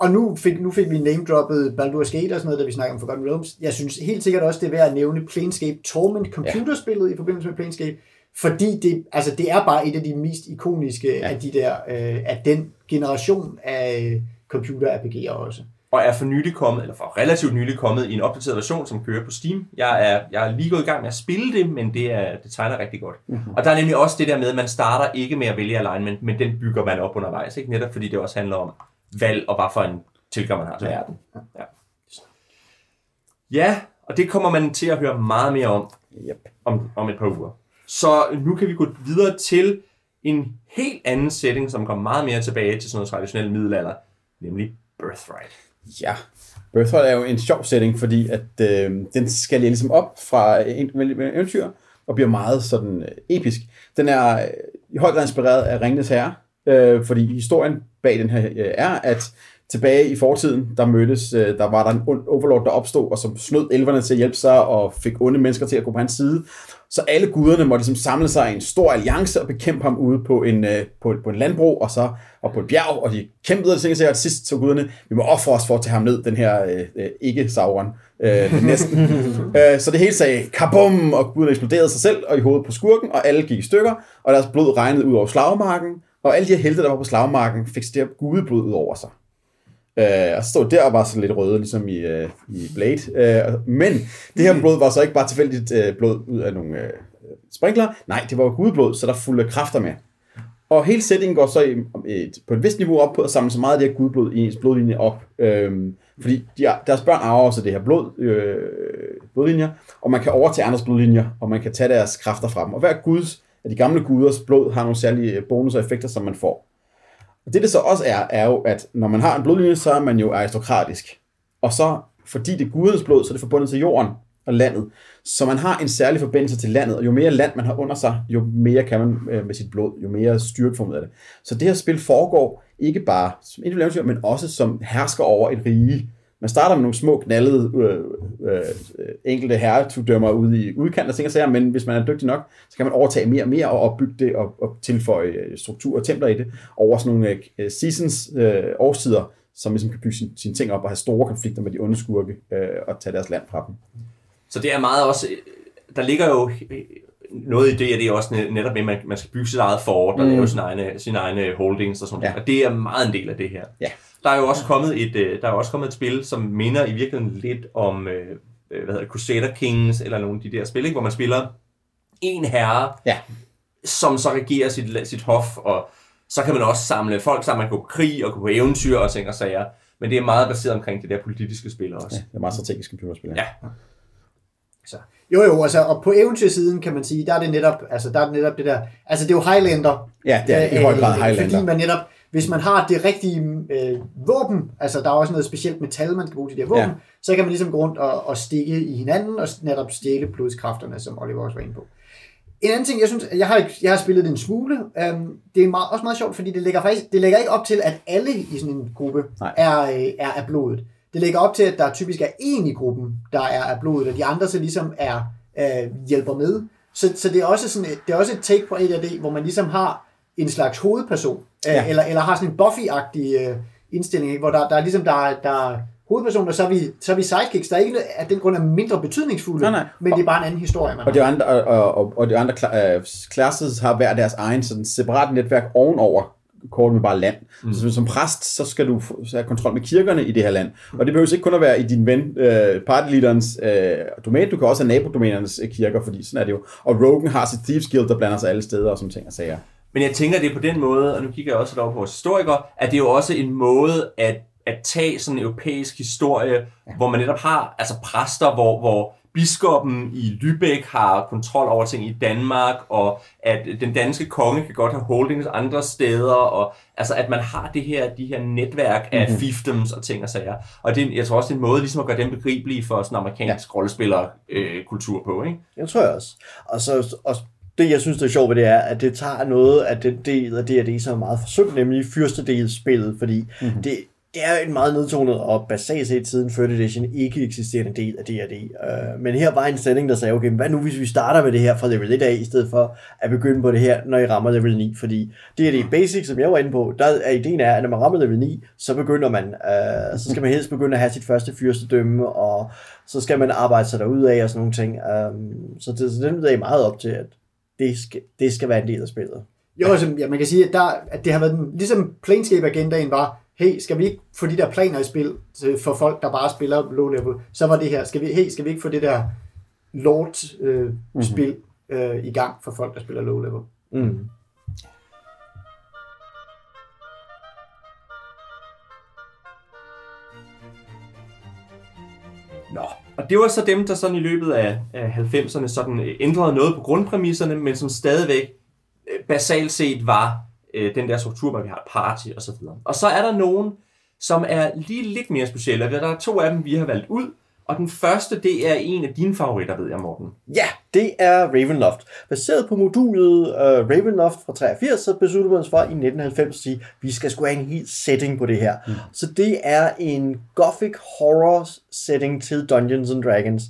Speaker 2: Og nu fik, nu fik vi name-droppet Baldur's Gate og sådan noget, da vi snakker om Forgotten Realms. Jeg synes helt sikkert også, det er værd at nævne Planescape Torment computerspillet ja. i forbindelse med Planescape, fordi det, altså det er bare et af de mest ikoniske ja. af de der, øh, af den generation af computer-RPG'er også.
Speaker 1: Og er for nylig kommet, eller for relativt nylig kommet i en opdateret version, som kører på Steam. Jeg er, jeg er lige gået i gang med at spille det, men det, er, det tegner rigtig godt. Mm-hmm. Og der er nemlig også det der med, at man starter ikke med at vælge alignment, men den bygger man op undervejs. Ikke? Netop fordi det også handler om valg, og hvad for en tilgang man har til verden. Ja. ja, og det kommer man til at høre meget mere om
Speaker 4: Yep.
Speaker 1: om, om et par uger. Så nu kan vi gå videre til en helt anden setting, som kommer meget mere tilbage til sådan noget traditionel middelalder, nemlig Birthright.
Speaker 4: Ja, Berthold er jo en sjov setting, fordi at øh, den skal ligesom op fra en eventyr og bliver meget sådan øh, episk. Den er øh, i høj grad inspireret af Ringnes Herre, øh, fordi historien bag den her øh, er, at tilbage i fortiden, der mødtes, øh, der var der en ond overlord, der opstod, og som snød elverne til at hjælpe sig, og fik onde mennesker til at gå på hans side. Så alle guderne måtte ligesom samle sig i en stor alliance og bekæmpe ham ude på en, øh, på, på en landbro og så og på et bjerg, og de kæmpede og ting, og til sidst så guderne, vi må ofre os for at tage ham ned, den her øh, øh, ikke Sauron, øh, næsten. øh, så det hele sagde kabum, og guderne eksploderede sig selv og i hovedet på skurken, og alle gik i stykker, og deres blod regnede ud over slagmarken, og alle de her helte, der var på slagmarken, fik det her gudeblod ud over sig. Øh, og så stod der og var sådan lidt røde, ligesom i, øh, i Blade. Øh, men det her blod var så ikke bare tilfældigt øh, blod ud af nogle øh, sprinkler. Nej, det var jo gudeblod, så der fulgte kræfter med. Og hele settingen går så i, et, på et vist niveau op på at samle så meget af det her gudblod i ens blodlinje op. Øhm, fordi de, er- deres børn arver også det her blod, øh, blodlinjer, og man kan overtage andres blodlinjer, og man kan tage deres kræfter fra dem. Og hver guds af de gamle guders blod har nogle særlige bonus og effekter, som man får. Og det det så også er, er jo, at når man har en blodlinje, så er man jo aristokratisk. Og så, fordi det er gudens blod, så er det forbundet til jorden og landet. Så man har en særlig forbindelse til landet, og jo mere land man har under sig, jo mere kan man øh, med sit blod, jo mere styrke får man af det. Så det her spil foregår ikke bare som individuelt men også som hersker over et rige. Man starter med nogle små knaldede øh, øh, øh, enkelte herretugdømmer ude i udkanten og ting og sager, men hvis man er dygtig nok, så kan man overtage mere og mere og opbygge det og, og tilføje øh, struktur og templer i det over sådan nogle øh, seasons, øh, årstider, som ligesom kan bygge sin- sine ting op og have store konflikter med de onde skurke øh, og tage deres land fra dem.
Speaker 1: Så det er meget også, der ligger jo noget i det, og det er også net- netop med, at man, man skal bygge sit eget fort og
Speaker 4: Mm.
Speaker 1: lave sine egne, sine egne holdings og sådan
Speaker 4: Ja.
Speaker 1: noget. Og det er meget en del af det her.
Speaker 4: Ja.
Speaker 1: Der er jo også kommet et, øh, der er også kommet et spil, som minder i virkeligheden lidt om, øh, øh, hvad hedder det, Crusader Kings, eller nogle af de der spil, ikke? hvor man spiller en herre,
Speaker 4: Ja.
Speaker 1: som så regerer sit, sit hof, og så kan man også samle folk sammen, man kan gå på krig og gå på eventyr og ting og sager. Men det er meget baseret omkring det der politiske spil også.
Speaker 4: Ja, det er meget strategisk computerspil.
Speaker 1: Ja.
Speaker 2: Så. Jo jo, altså, og på eventyrsiden kan man sige, der er det netop, altså der er det netop det der, altså det er jo Highlander,
Speaker 4: ja, det er i høj grad Highlander.
Speaker 2: Fordi man netop, hvis man har det rigtige øh, våben, altså der er også noget specielt metal, man skal bruge til de her våben,
Speaker 4: Ja.
Speaker 2: så kan man ligesom gå rundt og, og stikke i hinanden, og netop stjæle blodskræfterne, som Oliver også var inde på. En anden ting, jeg synes, jeg har, jeg har spillet det en smule, øhm, det er meget, også meget sjovt, fordi det lægger faktisk, det lægger ikke op til, at alle i sådan en gruppe
Speaker 4: Nej.
Speaker 2: er, øh, er af blodet. Det lægger op til, at der typisk er en i gruppen, der er af blodet, og de andre så ligesom er, øh, hjælper med. Så, så det er også sådan et, det er også et take på AD&D, hvor man ligesom har en slags hovedperson,
Speaker 4: Ja.
Speaker 2: ja. eller, eller har sådan en Buffy-agtig øh, indstilling, ikke? hvor der, der er ligesom, der, er- der er hovedpersonen, og så er vi, så er vi sidekicks, der er ikke af den grund er mindre betydningsfulde,
Speaker 4: Nej, nej.
Speaker 2: men det er bare en anden historie, man
Speaker 4: Og de andre, og, og, og de andre øh, classes har hver deres egen sådan separat netværk ovenover kort med bare land. Mm. Så som præst, så skal du have kontrol med kirkerne i det her land. Og det behøver ikke kun at være i din ven, øh, partyleaderens øh, domæne, du kan også have nabodomænernes øh, kirker, fordi sådan er det jo. Og Rogan har sit Thieves Guild, der blander sig alle steder og som ting og sager.
Speaker 1: Men jeg tænker, det er på den måde, og nu kigger jeg også lidt over på vores historikere, at det er jo også en måde at, at tage sådan en europæisk historie, ja. hvor man netop har altså præster, hvor, hvor biskoppen i Lübeck har kontrol over ting i Danmark, og at den danske konge kan godt have holdings andre steder, og altså at man har det her, de her netværk af mm-hmm. fiefdoms og ting og sager. Og det, jeg tror også, det er en måde ligesom at gøre dem begribelige for sådan en amerikansk ja. rollespillerkultur øh, på, ikke?
Speaker 3: Det tror jeg også. Og så og det, jeg synes, der er sjovt ved det, er, at det tager noget af den del af D&D, som er meget forsømt, nemlig fyrstedelsspillet, fordi mm-hmm. det, det er en meget nedtonet og basalt set siden 3rd edition ikke eksisterende del af D&D. Uh, men her var en sending, der sagde, okay, hvad nu hvis vi starter med det her fra level 1 af, i stedet for at begynde på det her, når I rammer level 9, fordi D&D Basic, som jeg var inde på, der er ideen er, at når man rammer level 9, så begynder man, uh, så skal man helst begynde at have sit første fyrstedømme, og så skal man arbejde sig derud af og sådan nogle ting. Um, så, det, så den er meget op til, at det skal, det skal være en del af spillet.
Speaker 2: Jo, altså, ja, man kan sige, at, der, at det har været den, ligesom Planescape-agendaen var, hey, skal vi ikke få de der planer i spil til, for folk, der bare spiller low level, så var det her, skal vi, hey, skal vi ikke få det der Lord-spil øh, mm-hmm. spil, øh, i gang for folk, der spiller low level?
Speaker 3: Mm.
Speaker 1: Nå, og det var så dem, der sådan i løbet af, af 90'erne sådan øh, ændrede noget på grundpræmisserne, men som stadigvæk øh, basalt set var øh, den der struktur, hvor vi har et party og så videre. Og så er der nogen, som er lige lidt mere specielle. Der er to af dem, vi har valgt ud, og den første, det er en af dine favoritter, ved jeg, Morten.
Speaker 3: Ja, det er Ravenloft. Baseret på modulet uh, Ravenloft fra 83, så besluttede man sig for i 1990 at sige, at vi skal sgu have en helt setting på det her. Mm. Så det er en gothic horror setting til Dungeons and Dragons.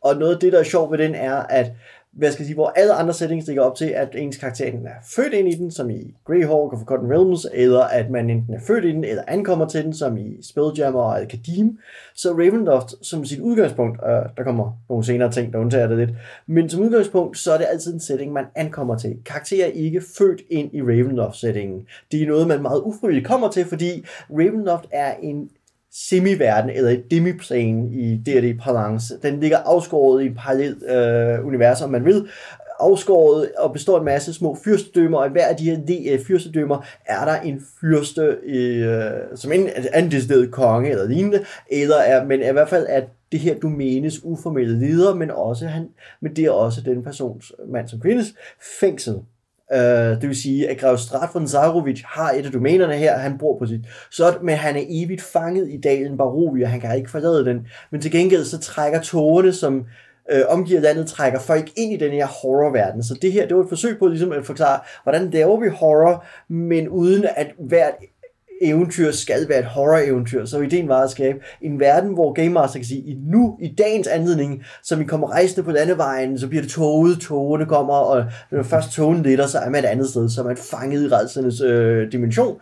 Speaker 3: Og noget af det, der er sjovt ved den, er, at hvad skal jeg sige, hvor alle andre settings ligger op til, at ens karakter enten er født ind i den, som i Greyhawk og Forgotten Realms, eller at man enten er født i den, eller ankommer til den, som i Spelljammer og Alkadim. Så Ravenloft som sit udgangspunkt, øh, der kommer nogle senere ting, der undtager det lidt, men som udgangspunkt, så er det altid en setting, man ankommer til. Karakterer er ikke født ind i Ravenloft-settingen. Det er noget, man meget ufrivilligt kommer til, fordi Ravenloft er en semiverden eller et demiplane i D&D Palance. Den ligger afskåret i et parallelt øh, univers, om man vil, afskåret og består af en masse små fyrstedømmer, og i hver af de her øh, fyrstedømmer er der en fyrste, øh, som enten er en decideret konge eller lignende, eller er, men i hvert fald er det her domænes uformelle leder, men, også han, men det er også den persons, mand som kvindes, fængsel. Øh, det vil sige, at Grev Stratford Zarovic har et af domænerne her, han bor på sit så men han er evigt fanget i dalen Barovia, han kan ikke forlade den. Men til gengæld så trækker togene, som øh, omgiver landet, trækker folk ind i den her horrorverden. Så det her, det var et forsøg på ligesom at forklare, hvordan laver vi horror, men uden at hvert eventyr skal være et horror-eventyr. Så ideen var at skabe en verden, hvor Game Master kan sige, i nu, i dagens anledning, så vi kommer rejsende på landevejen, så bliver det toget, togene kommer, og når først togen letter, så er man et andet sted, så er man fanget i redselens øh, dimension.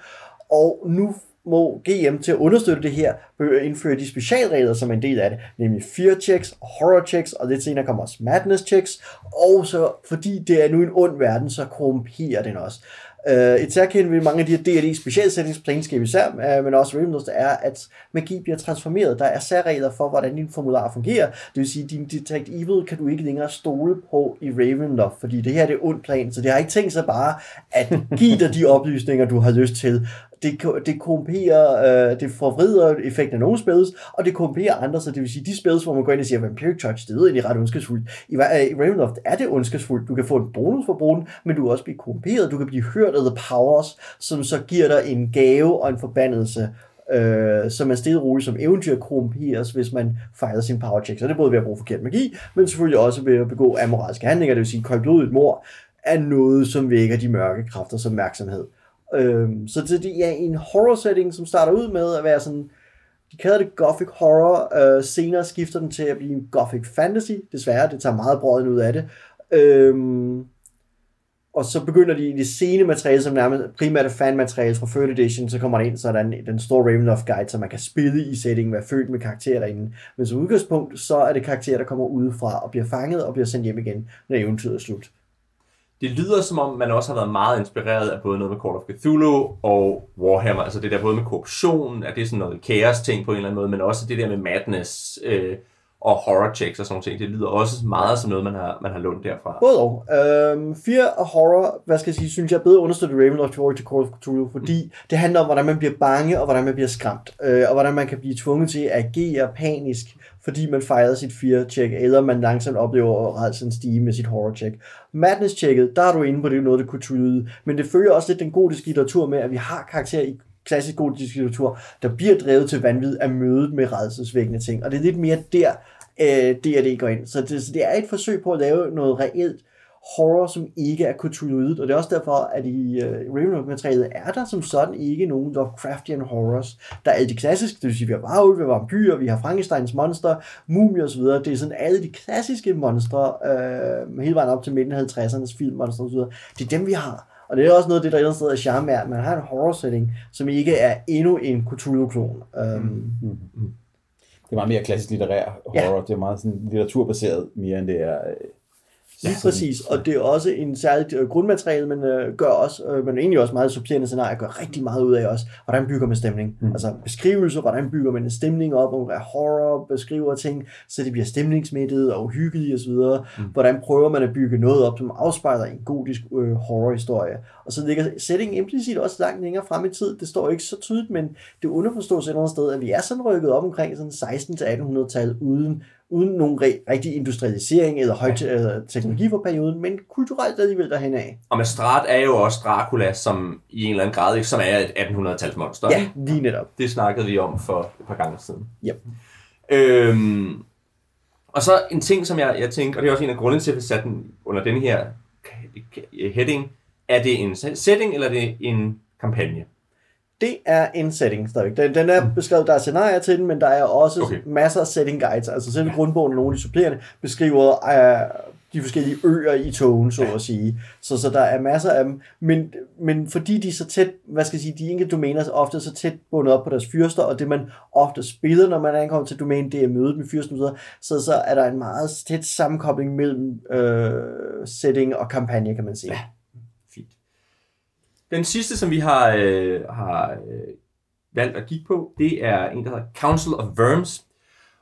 Speaker 3: Og nu må GM til at understøtte det her, indføre de specialregler, som er en del af det, nemlig fear checks, horror checks, og lidt senere kommer også madness checks, og så fordi det er nu en ond verden, så korrumperer den også. Øh, uh, et særkendt ved mange af de her D&D specialsettings, Planescape især, uh, øh, men også Ravenloft, er, at magi bliver transformeret. Der er særregler for, hvordan din formular fungerer. Det vil sige, at din Detect Evil kan du ikke længere stole på i Ravenloft, fordi det her er det ond plan, så det har ikke tænkt sig bare at give dig de oplysninger, du har lyst til. Det, det korrumperer, øh, det forvrider effekten af nogle spells, og det korrumperer andre, så det vil sige, de spells, hvor man går ind og siger, Vampiric Touch, det er egentlig ret ondskabsfuldt. I, I Ravenloft er det ondskabsfuldt. Du kan få en bonus for brugen, men du kan også blive korrumperet, du kan blive hørt af The Powers, som så giver dig en gave og en forbandelse, øh, som er stille roligt som eventyr korrumperes, hvis man fejler sin power check. Så det er både ved at bruge forkert magi, men selvfølgelig også ved at begå amoralske handlinger, det vil sige, at et mor er noget, som vækker de mørke kræfters opmærksomhed. Øhm, så det, det er en horror setting, som starter ud med at være sådan, de kalder det gothic horror, øh, senere skifter den til at blive en gothic fantasy, desværre, det tager meget brøden ud af det. Øhm, og så begynder de i det sene materiale, som nærmest primært er fanmateriale fra 3rd edition, så kommer der ind, sådan en, den store Ravenloft guide, så man kan spille i settingen, være født med karakterer derinde. Men som udgangspunkt, så er det karakterer, der kommer udefra og bliver fanget og bliver sendt hjem igen, når eventyret er slut.
Speaker 1: Det lyder som om, man også har været meget inspireret af både noget med Call of Cthulhu og Warhammer. Altså det der både med korruption, at det er sådan noget kaos-ting på en eller anden måde, men også det der med madness øh, og horror checks og sådan noget ting. Det lyder også meget som noget, man har, man har lånt derfra.
Speaker 3: Både og. Øhm, Fear og Horror, hvad skal jeg sige, synes jeg bedre understøtter Ravenloft Story til Call of Cthulhu, fordi det handler om, hvordan man bliver bange, og hvordan man bliver skræmt, øh, og hvordan man kan blive tvunget til at agere panisk, fordi man fejrede sit fear-check, eller man langsomt oplever redselsen stige med sit horror-check. Madness-checket, der er du inde på, det er noget, det kunne tyde, men det følger også lidt den gotiske litteratur med, at vi har karakterer i klassisk gotisk litteratur, der bliver drevet til vanvid af mødet med redselsvækkende ting, og det er lidt mere der, øh, D&D går ind. Så det, så det er et forsøg på at lave noget reelt horror, som ikke er kulturelt, og det er også derfor, at i uh, Ravenloft-materialet er der som sådan ikke nogen Lovecraftian horrors. Der er alle de klassiske, det vil sige, vi har varulv, vi har vampyrer, vi har Frankensteins monster, mumier osv. Det er sådan alle de klassiske monstre, øh, hele vejen op til midten af 50'ernes filmmonstre osv. Det er dem, vi har. Og det er også noget af det, der et eller andet sted er charme, at man har en horror setting, som ikke er endnu en Cthulhu-klon. Um, mm. mm, mm, mm.
Speaker 4: Det er meget mere klassisk litterær horror. Ja. Det er meget sådan litteraturbaseret, mere end det er...
Speaker 3: Lige ja, præcis, og det er også en særligt øh, grundmateriale, men øh, gør også, øh, men egentlig også meget supplerende scenarier, gør rigtig meget ud af også, hvordan bygger man stemning. Mm. Altså beskrivelser, hvordan bygger man en stemning op, og horror beskriver ting, så det bliver stemningsmættet og uhyggeligt osv. Mm. Hvordan prøver man at bygge noget op, som afspejler en gotisk øh, horrorhistorie. Og så ligger settingen implicit også langt længere frem i tid. Det står ikke så tydeligt, men det underforstås et eller andet sted, at vi er sådan rykket op omkring sådan 16-1800-tallet uden uden nogen rigtig industrialisering eller høj ja. teknologi for perioden, men kulturelt alligevel derhen af.
Speaker 1: Og Mastrat er jo også Dracula, som i en eller anden grad, ikke, som er et 1800-tals monster.
Speaker 3: Ja, lige netop.
Speaker 1: Det snakkede vi om for et par gange siden.
Speaker 3: Ja.
Speaker 1: Øhm, og så en ting, som jeg, jeg tænker, og det er også en af grundene til, at vi satte den under den her heading, er det en setting, eller er det en kampagne?
Speaker 3: Det er en setting stadigvæk. Den, den er beskrevet, der er scenarier til den, men der er også okay. masser af setting guides. Altså selv ja. grundbogen og nogle af de supplerende beskriver uh, de forskellige øer i togen, så ja. at sige. Så, så der er masser af dem. Men, men fordi de er så tæt, hvad skal jeg sige, de enkelte domæner er ofte så tæt bundet op på deres fyrster, og det man ofte spiller, når man ankommer til domænen, det er mødet med fyrsten, så, så er der en meget tæt sammenkobling mellem øh, setting og kampagne, kan man sige.
Speaker 1: Ja. Den sidste, som vi har, øh, har øh, valgt at kigge på, det er en, der hedder Council of Worms.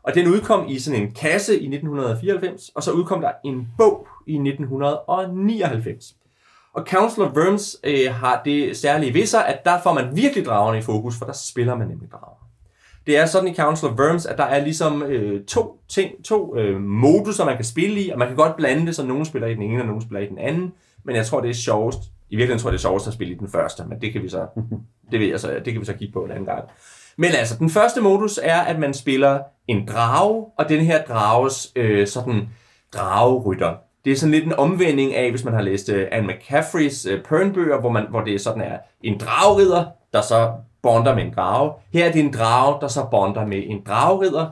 Speaker 1: Og den udkom i sådan en kasse i 1994, og så udkom der en bog i 1999. Og Council of Worms øh, har det særlige ved sig, at der får man virkelig dragerne i fokus, for der spiller man nemlig drager. Det er sådan i Council of Worms, at der er ligesom øh, to ting, to øh, moduser, man kan spille i, og man kan godt blande det, så nogen spiller i den ene, og nogen spiller i den anden. Men jeg tror, det er sjovest i virkeligheden tror jeg, det er sjovest at spille i den første, men det kan vi så, det ved jeg så, det kan vi så kigge på en anden gang. Men altså, den første modus er, at man spiller en drage, og den her drages øh, sådan dragerytter. Det er sådan lidt en omvending af, hvis man har læst uh, Anne McCaffreys uh, Pern-bøger, hvor, man, hvor det sådan er en dragridder, der så bonder med en drage. Her er det en drage, der så bonder med en dragridder,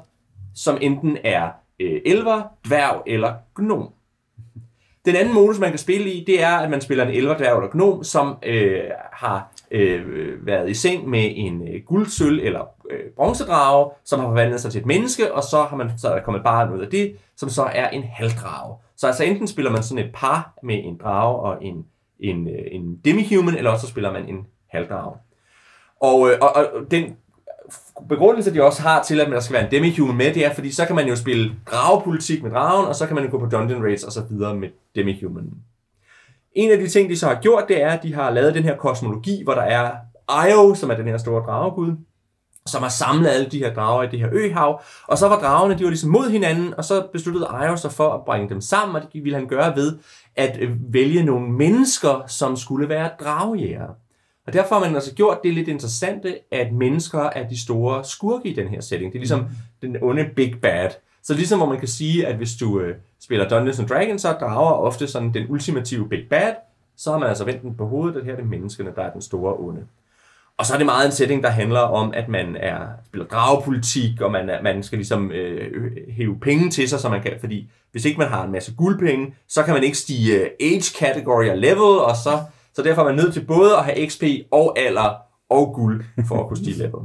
Speaker 1: som enten er øh, elver, dværg eller gnom. Den anden modus, man kan spille i, det er, at man spiller en elverdværg eller gnom, som øh, har øh, været i seng med en øh, guldsøl eller øh, bronzedrage, som har forvandlet sig til et menneske, og så har man så er der kommet bare ud af det, som så er en halvdrage. Så altså enten spiller man sådan et par med en drage og en, en, øh, en demihuman, eller også så spiller man en halvdrage. Og, øh, og, og den begrundelse, de også har til, at der skal være en demihuman med, det er, fordi så kan man jo spille dragepolitik med dragen, og så kan man jo gå på dungeon raids og så videre med demihuman. En af de ting, de så har gjort, det er, at de har lavet den her kosmologi, hvor der er Io, som er den her store dragegud, som har samlet alle de her drager i det her øhav. Og så var dragerne, de var ligesom mod hinanden, og så besluttede Io sig for at bringe dem sammen, og det ville han gøre ved at vælge nogle mennesker, som skulle være dragejæger. Og derfor har man altså gjort det lidt interessante, at mennesker er de store skurke i den her setting. Det er ligesom mm. den onde big bad. Så ligesom hvor man kan sige, at hvis du øh, spiller Dungeons and Dragons, så drager ofte sådan den ultimative big bad, så har man altså vendt den på hovedet, at her er det menneskene, der er den store onde. Og så er det meget en setting, der handler om, at man er spiller dragepolitik, og man, er, man skal ligesom øh, hæve penge til sig, så man kan, fordi hvis ikke man har en masse guldpenge, så kan man ikke stige øh, age category og level, og så, så derfor er man nødt til både at have XP og alder og guld for at kunne stige level.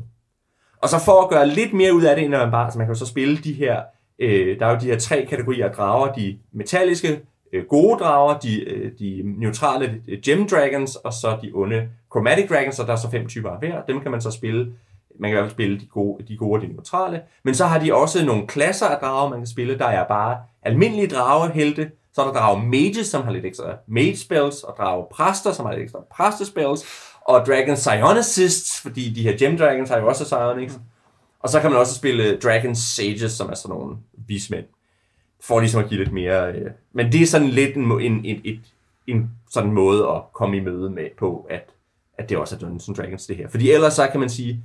Speaker 1: Og så for at gøre lidt mere ud af det, end man bare, så man kan jo så spille de her, øh, der er jo de her tre kategorier af drager, de metalliske, øh, gode drager, de, øh, de neutrale øh, gem dragons, og så de onde chromatic dragons, og der er så fem typer af hver. Dem kan man så spille. Man kan i hvert fald spille de gode, de gode og de neutrale. Men så har de også nogle klasser af drager, man kan spille. Der er bare almindelige dragehelte, så er der drage mages, som har lidt ekstra mage spells, og drage præster, som har lidt ekstra præste spells, og dragon psionicists, fordi de her gem dragons har jo også psionics. Og så kan man også spille dragon sages, som er sådan nogle vismænd for ligesom at give lidt mere... Øh, men det er sådan lidt en, en, en, en, en sådan måde at komme i møde med på, at, at det også er Dungeons Dragons det her. Fordi ellers så kan man sige,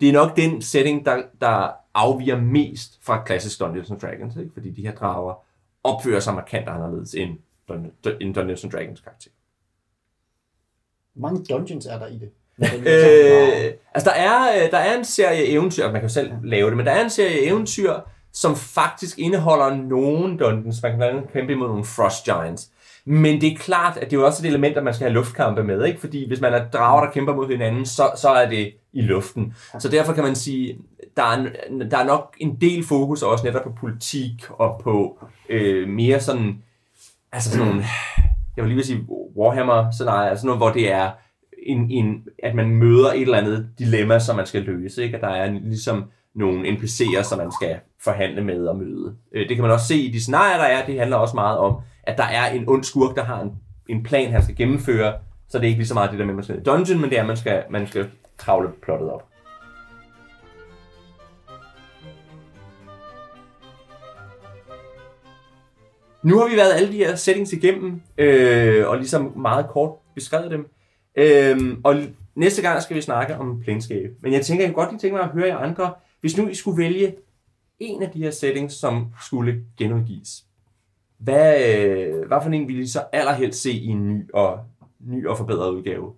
Speaker 1: det er nok den setting, der, der afviger mest fra klassisk Dungeons Dragons, ikke? fordi de her drager opfører sig markant anderledes end, end Dungeons and Dragons karakter.
Speaker 2: Hvor mange dungeons er der i det?
Speaker 1: Øh, altså der er, øh, der er en serie eventyr, man kan jo selv lave det, men der er en serie eventyr, som faktisk indeholder nogle dungeons. Man kan blandt andet kæmpe imod nogle frost giants. Men det er klart, at det er jo også et element, at man skal have luftkampe med, ikke? Fordi hvis man er drager, der kæmper mod hinanden, så, så er det i luften. Så derfor kan man sige, der er, der er nok en del fokus også netop på politik og på øh, mere sådan, altså sådan nogle, jeg vil lige vil sige Warhammer scenarie, altså noget, hvor det er en, en, at man møder et eller andet dilemma, som man skal løse, ikke? og der er en, ligesom nogle NPC'er, som man skal forhandle med og møde. Øh, det kan man også se i de scenarier, der er. Det handler også meget om, at der er en ond skurk, der har en, en plan, han skal gennemføre. Så det er ikke lige så meget det der med, at man skal i dungeon, men det er, at man skal, man skal travle plottet op. Nu har vi været alle de her settings igennem, øh, og ligesom meget kort beskrevet dem. Øh, og næste gang skal vi snakke om planescape. Men jeg tænker, jeg kunne godt lige tænke mig at høre jer andre, hvis nu I skulle vælge en af de her settings, som skulle genudgives, hvad, øh, hvad for en ville I så allerhelst se i en ny og, ny og forbedret udgave?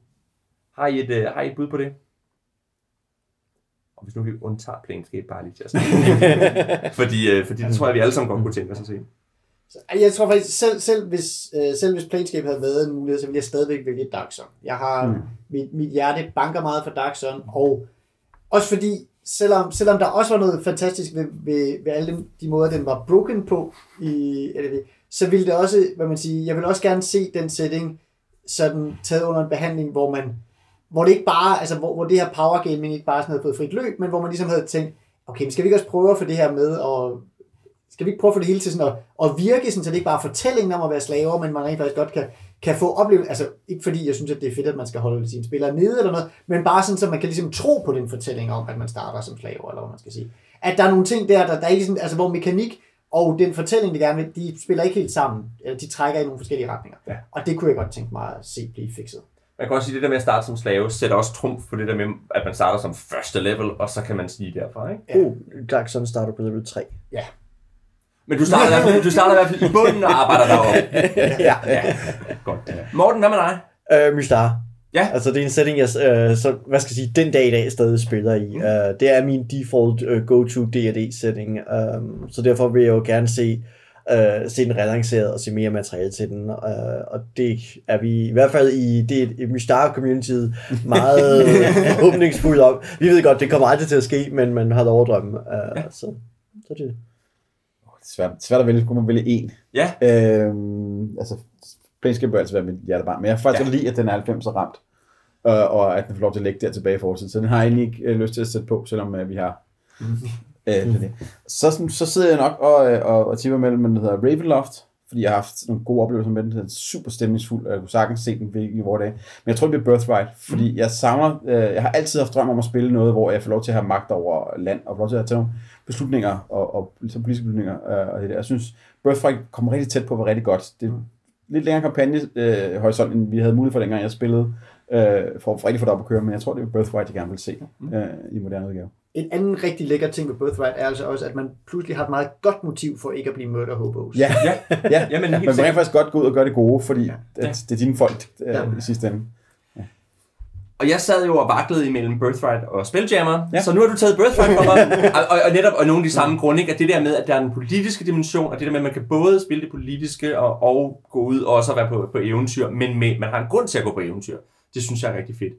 Speaker 1: Har I et, uh, har I et bud på det? Og hvis nu vi undtager Planescape bare lige til at snakke. fordi, uh, fordi det tror jeg, vi alle sammen godt kunne tænke os at se.
Speaker 2: Jeg tror faktisk, selv, selv, hvis, øh, selv hvis Planescape havde været en mulighed, så ville jeg stadigvæk vælge Dark Sun. Jeg har, mm. mit, mit hjerte banker meget for Dark Sun, og også fordi, selvom, selvom der også var noget fantastisk ved, ved, ved alle de, de måder, den var broken på, i, eller det, så ville det også, hvad man siger, jeg vil også gerne se den setting sådan taget under en behandling, hvor man, hvor det ikke bare, altså hvor, hvor det her power gaming ikke bare sådan havde fået frit løb, men hvor man ligesom havde tænkt, okay, men skal vi ikke også prøve at få det her med, og skal vi ikke prøve at få det hele til sådan at, at virke, sådan, så det ikke bare er fortællingen om at være slaver, men man rent faktisk godt kan, kan få oplevelse, altså ikke fordi jeg synes, at det er fedt, at man skal holde sine spillere nede eller noget, men bare sådan, så man kan ligesom tro på den fortælling om, at man starter som slaver, eller hvad man skal sige. At der er nogle ting der, der, der er ikke sådan, altså hvor mekanik og den fortælling, de gerne vil, de spiller ikke helt sammen. Eller de trækker i nogle forskellige retninger.
Speaker 1: Ja.
Speaker 2: Og det kunne jeg godt tænke mig at se blive fikset.
Speaker 1: Man kan også sige, at det der med at starte som slave, sætter også trumf på det der med, at man starter som første level, og så kan man snige derfra, ikke?
Speaker 2: Ja.
Speaker 3: Dark Sun starter på level 3.
Speaker 2: Ja.
Speaker 1: Men du starter, i hvert fald, du starter i hvert fald i bunden og arbejder deroppe.
Speaker 3: ja.
Speaker 1: Ja, godt. Morten, hvad med dig?
Speaker 3: Øh, Mystar.
Speaker 1: Ja.
Speaker 3: Altså, det er en setting, jeg øh, så, hvad skal jeg sige, den dag i dag stadig spiller i. Mm. Uh, det er min default uh, go-to D&D setting, um, så derfor vil jeg jo gerne se, uh, se den relanceret og se mere materiale til den. Uh, og det er vi i hvert fald i, det, i Mystar communityet meget åbningsfuldt om. Vi ved godt, det kommer aldrig til at ske, men man har lov at drømme. Uh, ja. så, så det
Speaker 4: Svært, svært at vælge, skulle man vælge en.
Speaker 1: Ja.
Speaker 4: Øhm, altså, Planescape bør altid være mit hjertebarn, men jeg har faktisk
Speaker 1: Ja.
Speaker 4: lide, at den er 90 er ramt, øh, og at den får lov til at ligge der tilbage i fortiden. Så den har jeg egentlig ikke øh, lyst til at sætte på, selvom øh, vi har øh, det. Så, så sidder jeg nok og, øh, og, og tipper mellem, den hedder Ravenloft, fordi jeg har haft nogle gode oplevelser med den. Den er super stemningsfuld, og jeg kunne sagtens se den i vores dage. Men jeg tror, det bliver Birthright, fordi jeg savner, øh, jeg har altid haft drøm om at spille noget, hvor jeg får lov til at have magt over land, og får lov til at tage nogle beslutninger, og, og ligesom politiske beslutninger. Øh, og det der. Jeg synes, Birthright kommer rigtig tæt på at være rigtig godt. Det er lidt længere kampagne øh, end vi havde mulighed for dengang, jeg spillede, øh, for at rigtig få det op at køre, men jeg tror, det er Birthright, jeg gerne vil se øh, i moderne udgave.
Speaker 2: En anden rigtig lækker ting ved Birthright er altså også, at man pludselig har et meget godt motiv for ikke at blive murder hobos.
Speaker 4: Ja,
Speaker 1: Ja,
Speaker 4: ja.
Speaker 1: Jamen, helt
Speaker 4: Man rent faktisk godt gå ud og gøre det gode, fordi ja.
Speaker 1: Ja.
Speaker 4: at det er dine folk øh,
Speaker 2: Ja.
Speaker 4: i sidste ende.
Speaker 1: Og jeg sad jo og vaklede imellem Birthright og Spelljammer, ja.
Speaker 4: Ja.
Speaker 1: så nu har du taget Birthright fra mig. og, og, og, netop og nogle af de samme grunde, ikke? at det der med, at der er en politiske dimension, og det der med, at man kan både spille det politiske og, og gå ud og også være på, på eventyr, men med, man har en grund til at gå på eventyr. Det synes jeg er rigtig fedt.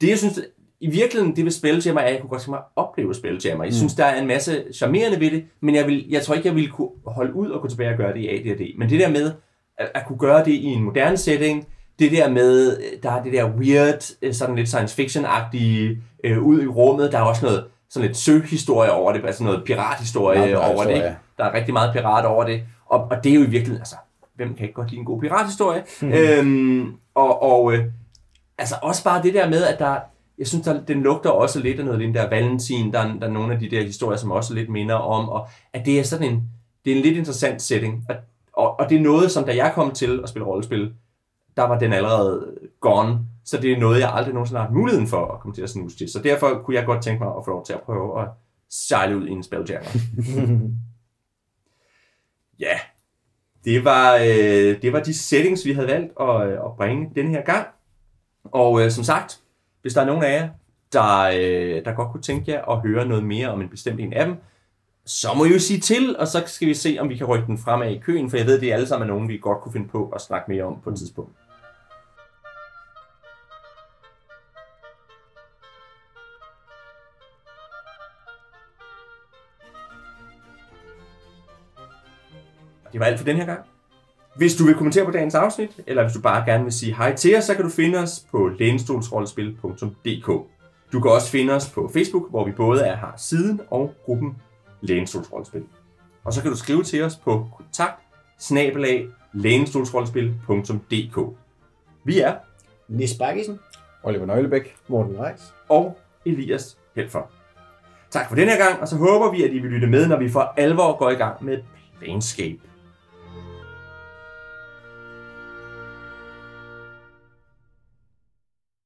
Speaker 1: Det, jeg synes, i virkeligheden, det ved Spelljammer er, at jeg kunne godt tænke mig at opleve Spelljammer. Jeg synes, der er en masse charmerende ved det, men jeg, vil, jeg tror ikke, jeg ville kunne holde ud og gå tilbage og gøre det i AD&D. Men det der med at, at kunne gøre det i en moderne setting, det der med, der er det der weird, øh, sådan lidt science fiction-agtige øh, ud i rummet, der er også noget sådan lidt søhistorie over det, altså noget pirathistorie
Speaker 4: Meget
Speaker 1: over det. Ikke? Der er rigtig meget pirat over det, og, og det er jo i virkeligheden, altså, hvem kan ikke godt lide en god pirathistorie? Mm. Øhm, og og øh, altså også bare det der med, at der, jeg synes, der, den lugter også lidt af noget af den der Valentin, der, er- der er nogle af de der historier, som også lidt minder om, og at det er sådan en, det er en lidt interessant setting, og, og, og det er noget, som da jeg kom til at spille rollespil, der var den allerede gone, så det er noget, jeg aldrig nogensinde har haft muligheden for at komme til at snuse til. Så derfor kunne jeg godt tænke mig at få lov til at prøve at sejle ud i en spelljammer. ja, det var, øh, det var de settings, vi havde valgt at, øh, at bringe denne her gang. Og øh, som sagt, hvis der er nogen af jer, der, øh, der godt kunne tænke jer at høre noget mere om en bestemt en af dem, så må I jo sige til, og så skal vi se, om vi kan rykke den fremad i køen, for jeg ved, det er alle sammen nogen, vi godt kunne finde på at snakke mere om på et tidspunkt. Det var alt for den her gang. Hvis du vil kommentere på dagens afsnit, eller hvis du bare gerne vil sige hej til os, så kan du finde os på lænestolsrollespil.dk. Du kan også finde os på Facebook, hvor vi både er har siden og gruppen Lænestolsrollespil. Og så kan du skrive til os på kontakt snabelag lænestolsrollespil.dk. Vi er
Speaker 2: Nis Bakkesen.
Speaker 4: Oliver Nøglebæk.
Speaker 3: Morten Reis.
Speaker 1: og Elias Helfer. Tak for den her gang, og så håber vi, at I vil lytte med, når vi for alvor går i gang med Planescape.